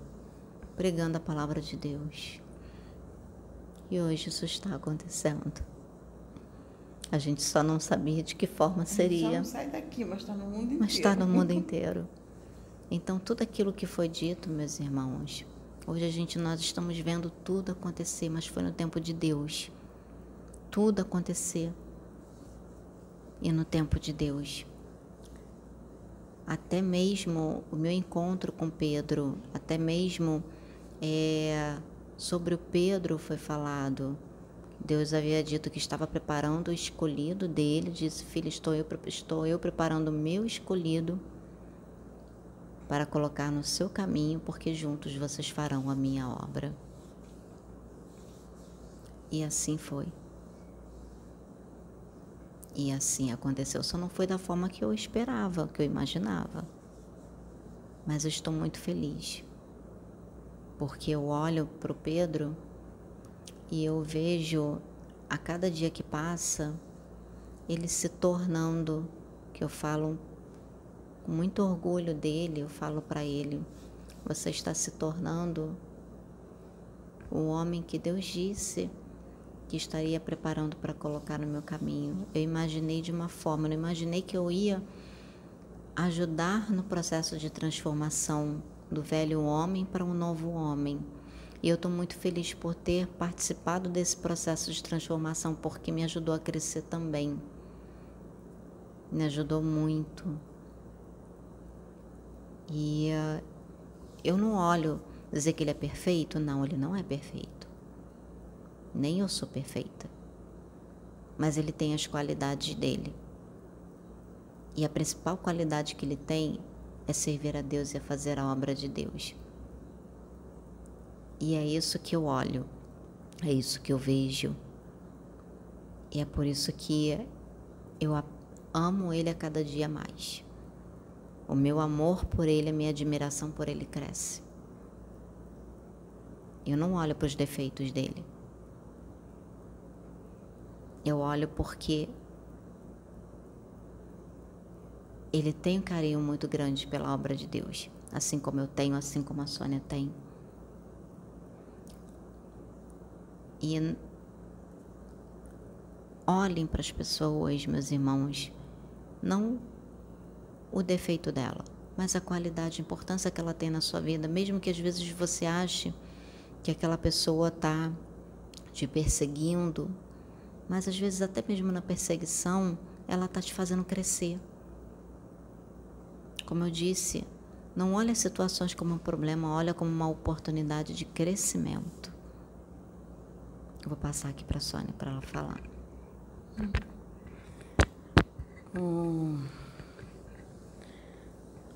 pregando a palavra de Deus. E hoje isso está acontecendo. A gente só não sabia de que forma seria. não sai daqui, mas está no mundo inteiro. Mas está no (laughs) mundo inteiro. Então, tudo aquilo que foi dito, meus irmãos, hoje a gente nós estamos vendo tudo acontecer, mas foi no tempo de Deus. Tudo acontecer. E no tempo de Deus. Até mesmo o meu encontro com Pedro, até mesmo é, sobre o Pedro foi falado Deus havia dito que estava preparando o escolhido dele, disse: Filho, estou eu, estou eu preparando o meu escolhido para colocar no seu caminho, porque juntos vocês farão a minha obra. E assim foi. E assim aconteceu. Só não foi da forma que eu esperava, que eu imaginava. Mas eu estou muito feliz. Porque eu olho para o Pedro e eu vejo a cada dia que passa ele se tornando, que eu falo com muito orgulho dele, eu falo para ele: você está se tornando o homem que Deus disse que estaria preparando para colocar no meu caminho. Eu imaginei de uma forma, eu não imaginei que eu ia ajudar no processo de transformação do velho homem para um novo homem e eu estou muito feliz por ter participado desse processo de transformação, porque me ajudou a crescer também. Me ajudou muito. E uh, eu não olho dizer que ele é perfeito, não, ele não é perfeito. Nem eu sou perfeita. Mas ele tem as qualidades dele. E a principal qualidade que ele tem é servir a Deus e a fazer a obra de Deus. E é isso que eu olho, é isso que eu vejo. E é por isso que eu amo ele a cada dia mais. O meu amor por ele, a minha admiração por ele cresce. Eu não olho para os defeitos dele. Eu olho porque ele tem um carinho muito grande pela obra de Deus, assim como eu tenho, assim como a Sônia tem. E olhem para as pessoas, meus irmãos, não o defeito dela, mas a qualidade, a importância que ela tem na sua vida, mesmo que às vezes você ache que aquela pessoa está te perseguindo, mas às vezes até mesmo na perseguição, ela está te fazendo crescer. Como eu disse, não olhe as situações como um problema, olha como uma oportunidade de crescimento. Eu vou passar aqui para a Sônia para ela falar. eu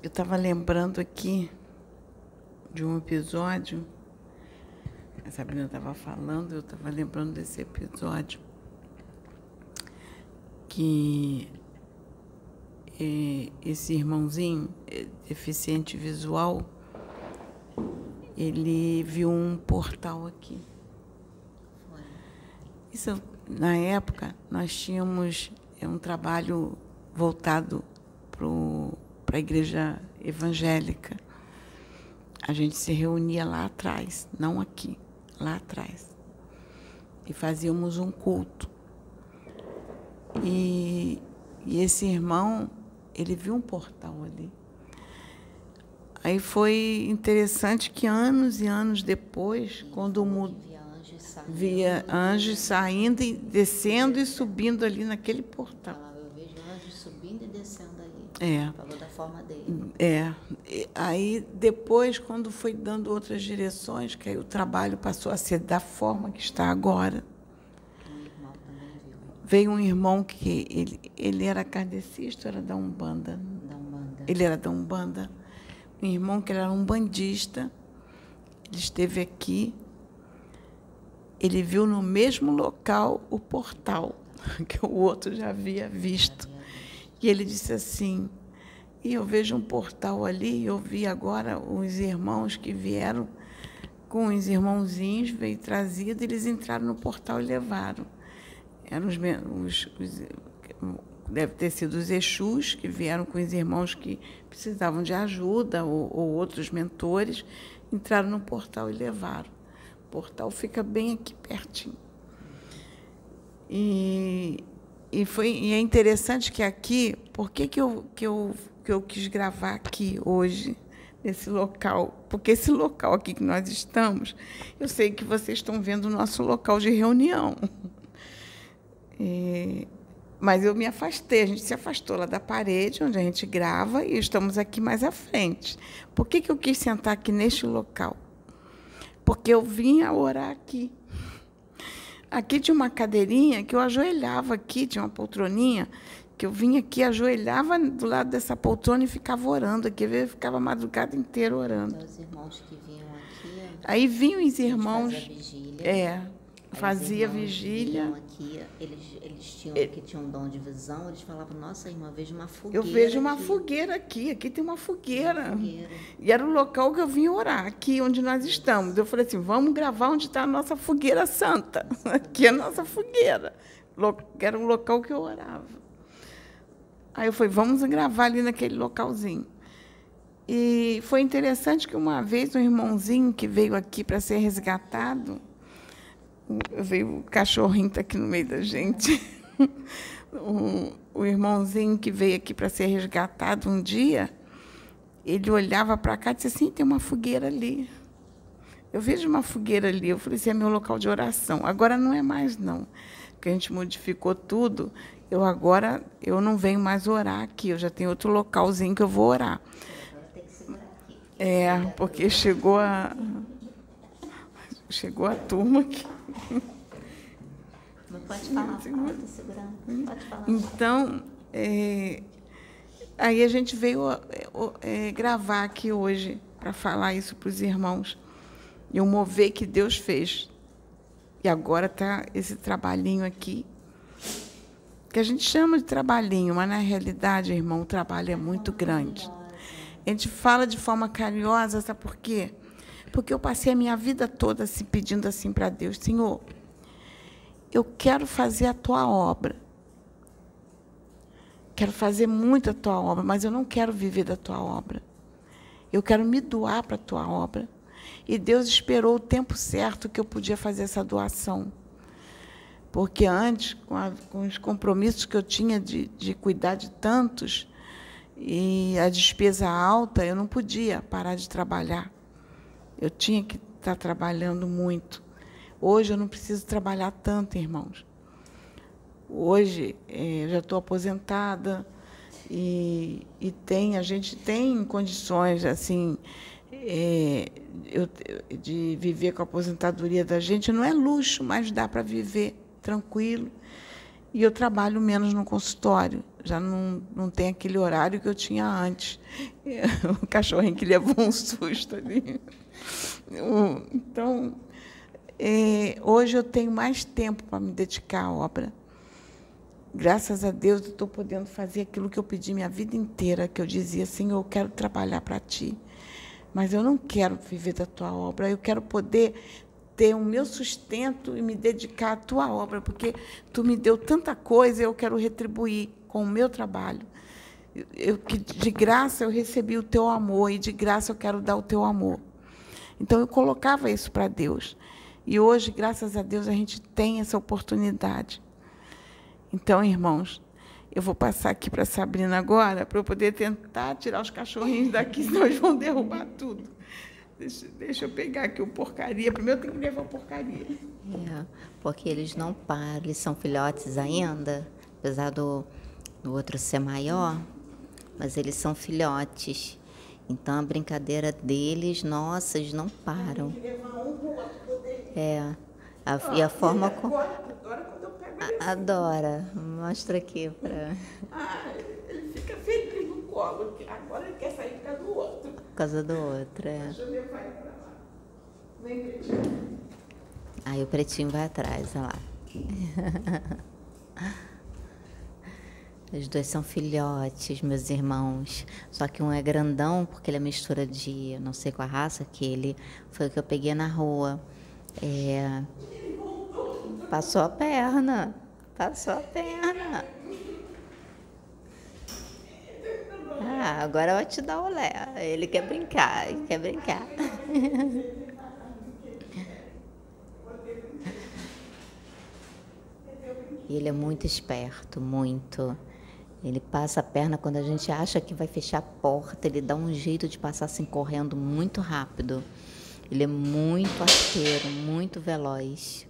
estava lembrando aqui de um episódio. A Sabrina estava falando, eu estava lembrando desse episódio que esse irmãozinho é, deficiente visual ele viu um portal aqui. Isso, na época, nós tínhamos é, um trabalho voltado para a igreja evangélica. A gente se reunia lá atrás, não aqui, lá atrás. E fazíamos um culto. E, e esse irmão, ele viu um portal ali. Aí foi interessante que anos e anos depois, quando mudou, via anjos saindo e descendo e subindo ali naquele portal. Eu vejo anjos subindo e descendo ali. É. Falou da forma dele. É. Aí depois, quando foi dando outras direções, que aí o trabalho passou a ser da forma que está agora. Um irmão também viu. Veio um irmão que ele, ele era kardecista, era da Umbanda. Da Umbanda. Ele era da Umbanda. Um irmão que era um bandista. Ele esteve aqui. Ele viu no mesmo local o portal (laughs) que o outro já havia visto. E ele disse assim: E eu vejo um portal ali. Eu vi agora os irmãos que vieram com os irmãozinhos, veio trazido, eles entraram no portal e levaram. Eram os, os, os deve ter sido os Exus que vieram com os irmãos que precisavam de ajuda ou, ou outros mentores, entraram no portal e levaram. O portal fica bem aqui pertinho. E, e, foi, e é interessante que aqui, por que, que, eu, que, eu, que eu quis gravar aqui hoje, nesse local? Porque esse local aqui que nós estamos, eu sei que vocês estão vendo o nosso local de reunião. E, mas eu me afastei, a gente se afastou lá da parede onde a gente grava e estamos aqui mais à frente. Por que, que eu quis sentar aqui neste local? Porque eu vinha orar aqui. Aqui tinha uma cadeirinha que eu ajoelhava aqui, tinha uma poltroninha, que eu vinha aqui, ajoelhava do lado dessa poltrona e ficava orando aqui. Eu ficava a madrugada inteira orando. Os irmãos que vinham aqui. Aí vinham os irmãos. Vigília, é, fazia vigília. Aqui, eles, eles tinham, que tinham um dom de visão, eles falavam, nossa, irmã, vejo uma fogueira. Eu vejo uma aqui. fogueira aqui, aqui tem uma fogueira. Uma fogueira. E era o local que eu vim orar, aqui onde nós estamos. Eu falei assim, vamos gravar onde está a nossa fogueira santa. (laughs) Aqui é a nossa fogueira. Era o local que eu orava. Aí eu falei, vamos gravar ali naquele localzinho. E foi interessante que uma vez um irmãozinho que veio aqui para ser resgatado, veio o cachorrinho está aqui no meio da gente. (laughs) o, o irmãozinho que veio aqui para ser resgatado um dia, ele olhava para cá e disse assim: tem uma fogueira ali. Eu vejo uma fogueira ali. Eu falei assim: é meu local de oração. Agora não é mais, não. Porque a gente modificou tudo. Eu agora eu não venho mais orar aqui. Eu já tenho outro localzinho que eu vou orar. É, porque chegou a chegou a turma aqui. Pode falar, fala, segurando. Pode falar. Então, é, aí a gente veio é, gravar aqui hoje para falar isso para os irmãos. E o mover que Deus fez. E agora está esse trabalhinho aqui, que a gente chama de trabalhinho, mas na realidade, irmão, o trabalho é muito grande. A gente fala de forma carinhosa, sabe por quê? Porque eu passei a minha vida toda assim, pedindo assim para Deus, Senhor, eu quero fazer a tua obra. Quero fazer muito a tua obra, mas eu não quero viver da tua obra. Eu quero me doar para a tua obra. E Deus esperou o tempo certo que eu podia fazer essa doação. Porque antes, com, a, com os compromissos que eu tinha de, de cuidar de tantos, e a despesa alta, eu não podia parar de trabalhar. Eu tinha que estar trabalhando muito. Hoje eu não preciso trabalhar tanto, irmãos. Hoje é, eu já estou aposentada e, e tem, a gente tem condições assim é, eu, de viver com a aposentadoria da gente. Não é luxo, mas dá para viver tranquilo. E eu trabalho menos no consultório. Já não, não tem aquele horário que eu tinha antes. (laughs) O cachorrinho que levou um susto ali. Então, é, hoje eu tenho mais tempo para me dedicar à obra. Graças a Deus eu estou podendo fazer aquilo que eu pedi minha vida inteira, que eu dizia, Senhor, eu quero trabalhar para Ti, mas eu não quero viver da Tua obra, eu quero poder ter o meu sustento e me dedicar à Tua obra, porque Tu me deu tanta coisa, eu quero retribuir com o meu trabalho. Eu, que de graça eu recebi o Teu amor e de graça eu quero dar o Teu amor. Então eu colocava isso para Deus. E hoje, graças a Deus, a gente tem essa oportunidade. Então, irmãos, eu vou passar aqui para a Sabrina agora, para eu poder tentar tirar os cachorrinhos daqui, (laughs) senão eles vão derrubar tudo. Deixa, deixa eu pegar aqui o porcaria. Primeiro eu tenho que levar o porcaria. É, porque eles não param, eles são filhotes ainda, apesar do, do outro ser maior, mas eles são filhotes. Então a brincadeira deles, nossa, eles não param. É. A, e a forma como. Adora. Mostra aqui para. Ah, ele fica feliz no colo. Agora ele quer sair por causa do outro. Por causa do outro, é. Deixa eu levar pra lá. Vem, Pretinho. Aí o Pretinho vai atrás, olha lá. (laughs) Os dois são filhotes, meus irmãos. Só que um é grandão, porque ele é mistura de, não sei qual a raça, que ele foi o que eu peguei na rua. É, passou a perna. Passou a perna. Ah, agora eu vou te dar o lé. Ele quer brincar, ele quer brincar. (laughs) ele é muito esperto, muito. Ele passa a perna quando a gente acha que vai fechar a porta, ele dá um jeito de passar assim correndo muito rápido. Ele é muito arteiro, muito veloz.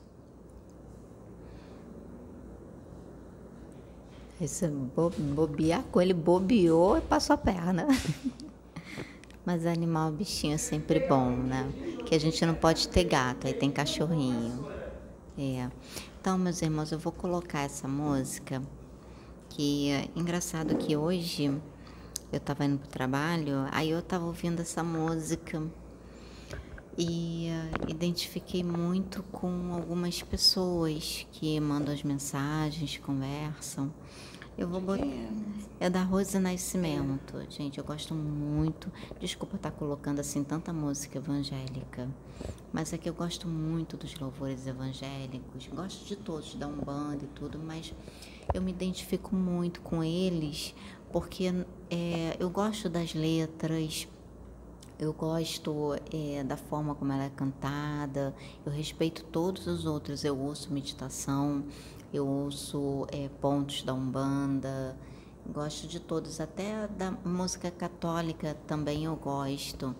Esse bobear com ele bobeou e passou a perna. (laughs) Mas animal, bichinho é sempre bom, né? Que a gente não pode ter gato, aí tem cachorrinho. É. Então, meus irmãos, eu vou colocar essa música que é engraçado que hoje eu estava indo pro trabalho, aí eu estava ouvindo essa música e uh, identifiquei muito com algumas pessoas que mandam as mensagens, conversam. Eu vou botar. É da Rosa Nascimento. Gente, eu gosto muito. Desculpa estar colocando assim tanta música evangélica. Mas é que eu gosto muito dos louvores evangélicos. Gosto de todos, da Umbanda e tudo, mas eu me identifico muito com eles porque é, eu gosto das letras, eu gosto é, da forma como ela é cantada, eu respeito todos os outros, eu ouço meditação, eu ouço é, pontos da Umbanda, gosto de todos, até da música católica também eu gosto,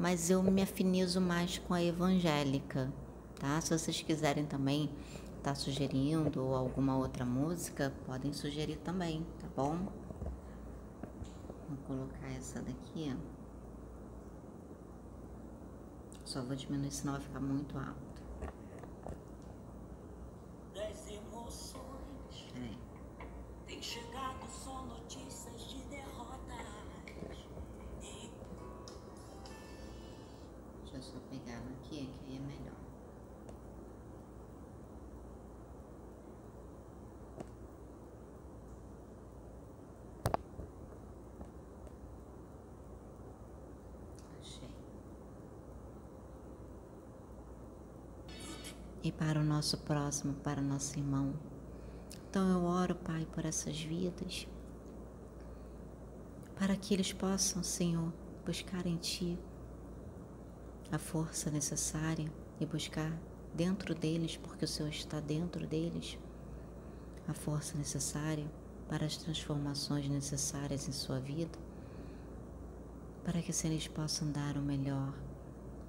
mas eu me afinizo mais com a evangélica, tá? Se vocês quiserem também está sugerindo ou alguma outra música, podem sugerir também, tá bom? Vou colocar essa daqui, ó. Só vou diminuir, senão vai ficar muito alto. Das emoções. Peraí. Tem chegado só notícias de derrotas. E... Deixa eu só pegar aqui, que aí é melhor. E para o nosso próximo, para nosso irmão. Então eu oro, Pai, por essas vidas, para que eles possam, Senhor, buscar em Ti a força necessária e buscar dentro deles, porque o Senhor está dentro deles, a força necessária para as transformações necessárias em sua vida, para que assim eles possam dar o melhor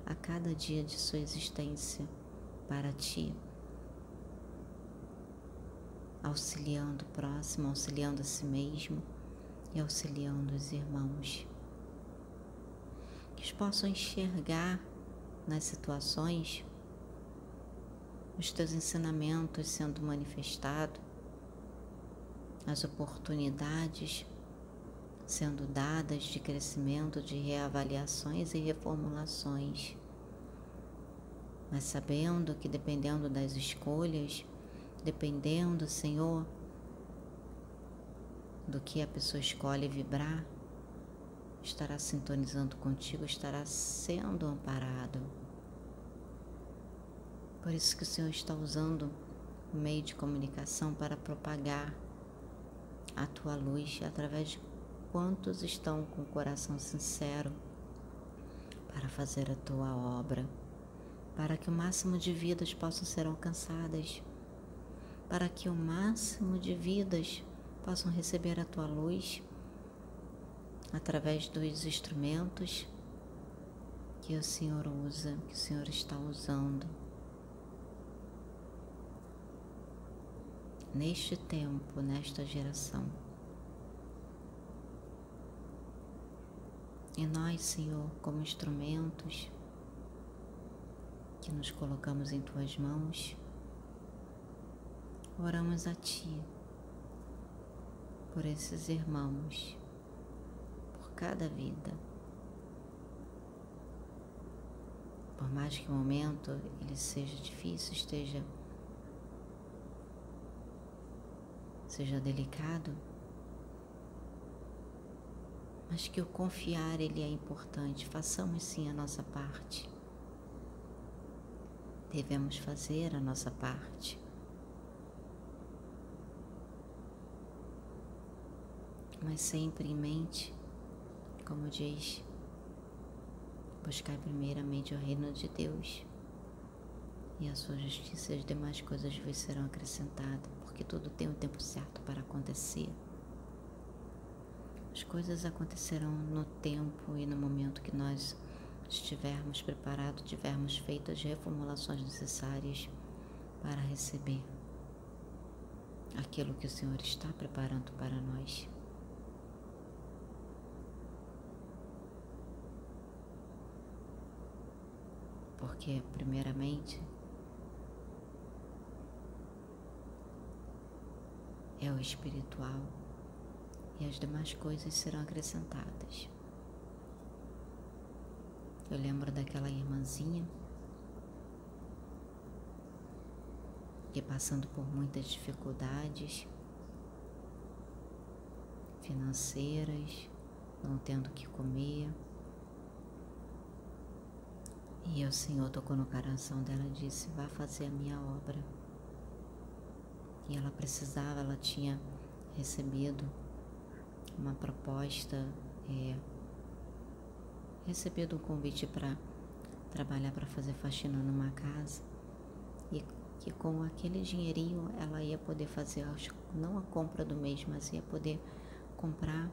a cada dia de sua existência para ti, auxiliando o próximo, auxiliando a si mesmo e auxiliando os irmãos. Que eles possam enxergar nas situações os teus ensinamentos sendo manifestados, as oportunidades sendo dadas de crescimento, de reavaliações e reformulações mas sabendo que dependendo das escolhas, dependendo, Senhor, do que a pessoa escolhe vibrar, estará sintonizando contigo, estará sendo amparado. Por isso que o Senhor está usando o meio de comunicação para propagar a tua luz através de quantos estão com o coração sincero para fazer a tua obra para que o máximo de vidas possam ser alcançadas, para que o máximo de vidas possam receber a tua luz através dos instrumentos que o Senhor usa, que o Senhor está usando. Neste tempo, nesta geração. E nós, Senhor, como instrumentos que nos colocamos em tuas mãos, oramos a Ti por esses irmãos, por cada vida. Por mais que o momento ele seja difícil, esteja seja delicado, mas que o confiar ele é importante. Façamos sim a nossa parte. Devemos fazer a nossa parte. Mas sempre em mente, como diz, buscar primeiramente o reino de Deus e a sua justiça e as demais coisas vos serão acrescentadas, porque tudo tem um tempo certo para acontecer. As coisas acontecerão no tempo e no momento que nós estivermos preparados, tivermos feito as reformulações necessárias para receber aquilo que o Senhor está preparando para nós. Porque, primeiramente, é o espiritual e as demais coisas serão acrescentadas. Eu lembro daquela irmãzinha que passando por muitas dificuldades financeiras, não tendo o que comer. E o Senhor tocou no coração dela e disse: Vá fazer a minha obra. E ela precisava, ela tinha recebido uma proposta, é, recebido um convite para trabalhar para fazer faxina numa casa e que com aquele dinheirinho ela ia poder fazer, não a compra do mês, mas ia poder comprar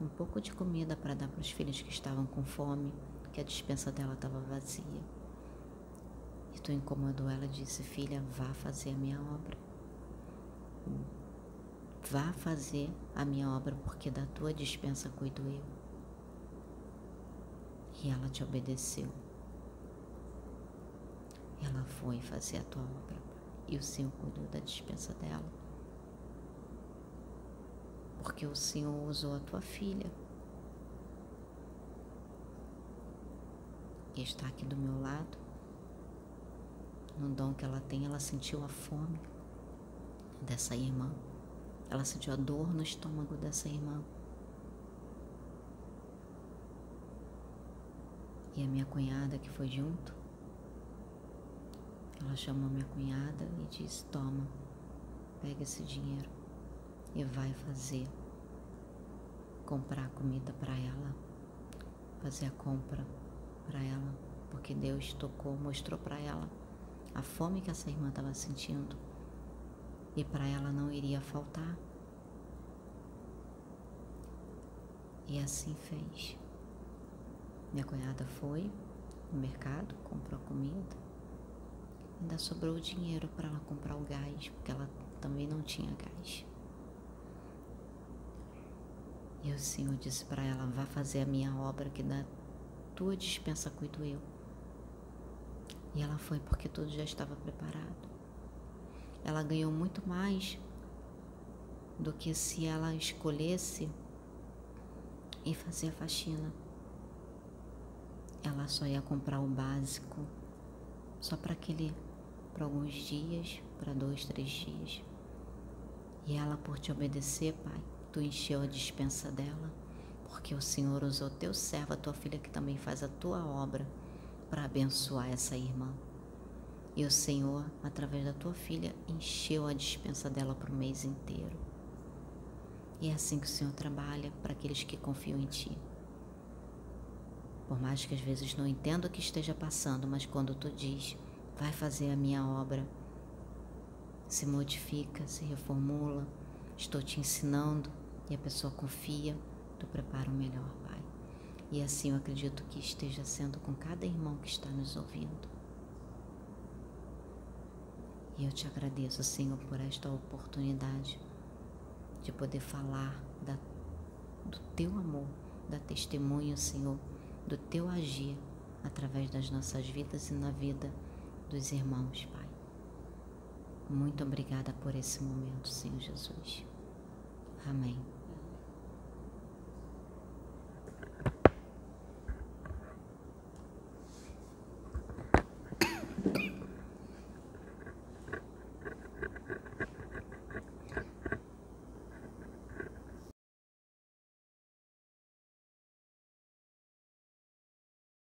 um pouco de comida para dar para os filhos que estavam com fome, que a dispensa dela estava vazia. E tu incomodou ela e disse: Filha, vá fazer a minha obra. Vá fazer a minha obra, porque da tua dispensa cuido eu. E ela te obedeceu. Ela foi fazer a tua obra e o Senhor cuidou da dispensa dela. Porque o Senhor usou a tua filha. E está aqui do meu lado. No dom que ela tem, ela sentiu a fome dessa irmã. Ela sentiu a dor no estômago dessa irmã. E a minha cunhada que foi junto, ela chamou minha cunhada e disse: Toma, pega esse dinheiro e vai fazer, comprar comida para ela, fazer a compra para ela, porque Deus tocou, mostrou para ela a fome que essa irmã estava sentindo e para ela não iria faltar. E assim fez. Minha cunhada foi no mercado, comprou comida, ainda sobrou o dinheiro para ela comprar o gás, porque ela também não tinha gás. E o Senhor disse para ela: Vá fazer a minha obra, que da tua dispensa cuido eu. E ela foi porque tudo já estava preparado ela ganhou muito mais do que se ela escolhesse e fazer a faxina. Ela só ia comprar o básico, só para aquele, para alguns dias, para dois, três dias. E ela, por te obedecer, Pai, tu encheu a dispensa dela, porque o Senhor usou teu servo, a tua filha que também faz a tua obra, para abençoar essa irmã. E o Senhor, através da tua filha, encheu a dispensa dela para o mês inteiro. E é assim que o Senhor trabalha para aqueles que confiam em Ti. Por mais que às vezes não entenda o que esteja passando, mas quando Tu diz, vai fazer a minha obra, se modifica, se reformula. Estou te ensinando e a pessoa confia, tu prepara o melhor, Pai. E assim eu acredito que esteja sendo com cada irmão que está nos ouvindo. E eu te agradeço, Senhor, por esta oportunidade de poder falar da, do teu amor, da testemunha, Senhor, do teu agir através das nossas vidas e na vida dos irmãos, Pai. Muito obrigada por esse momento, Senhor Jesus. Amém.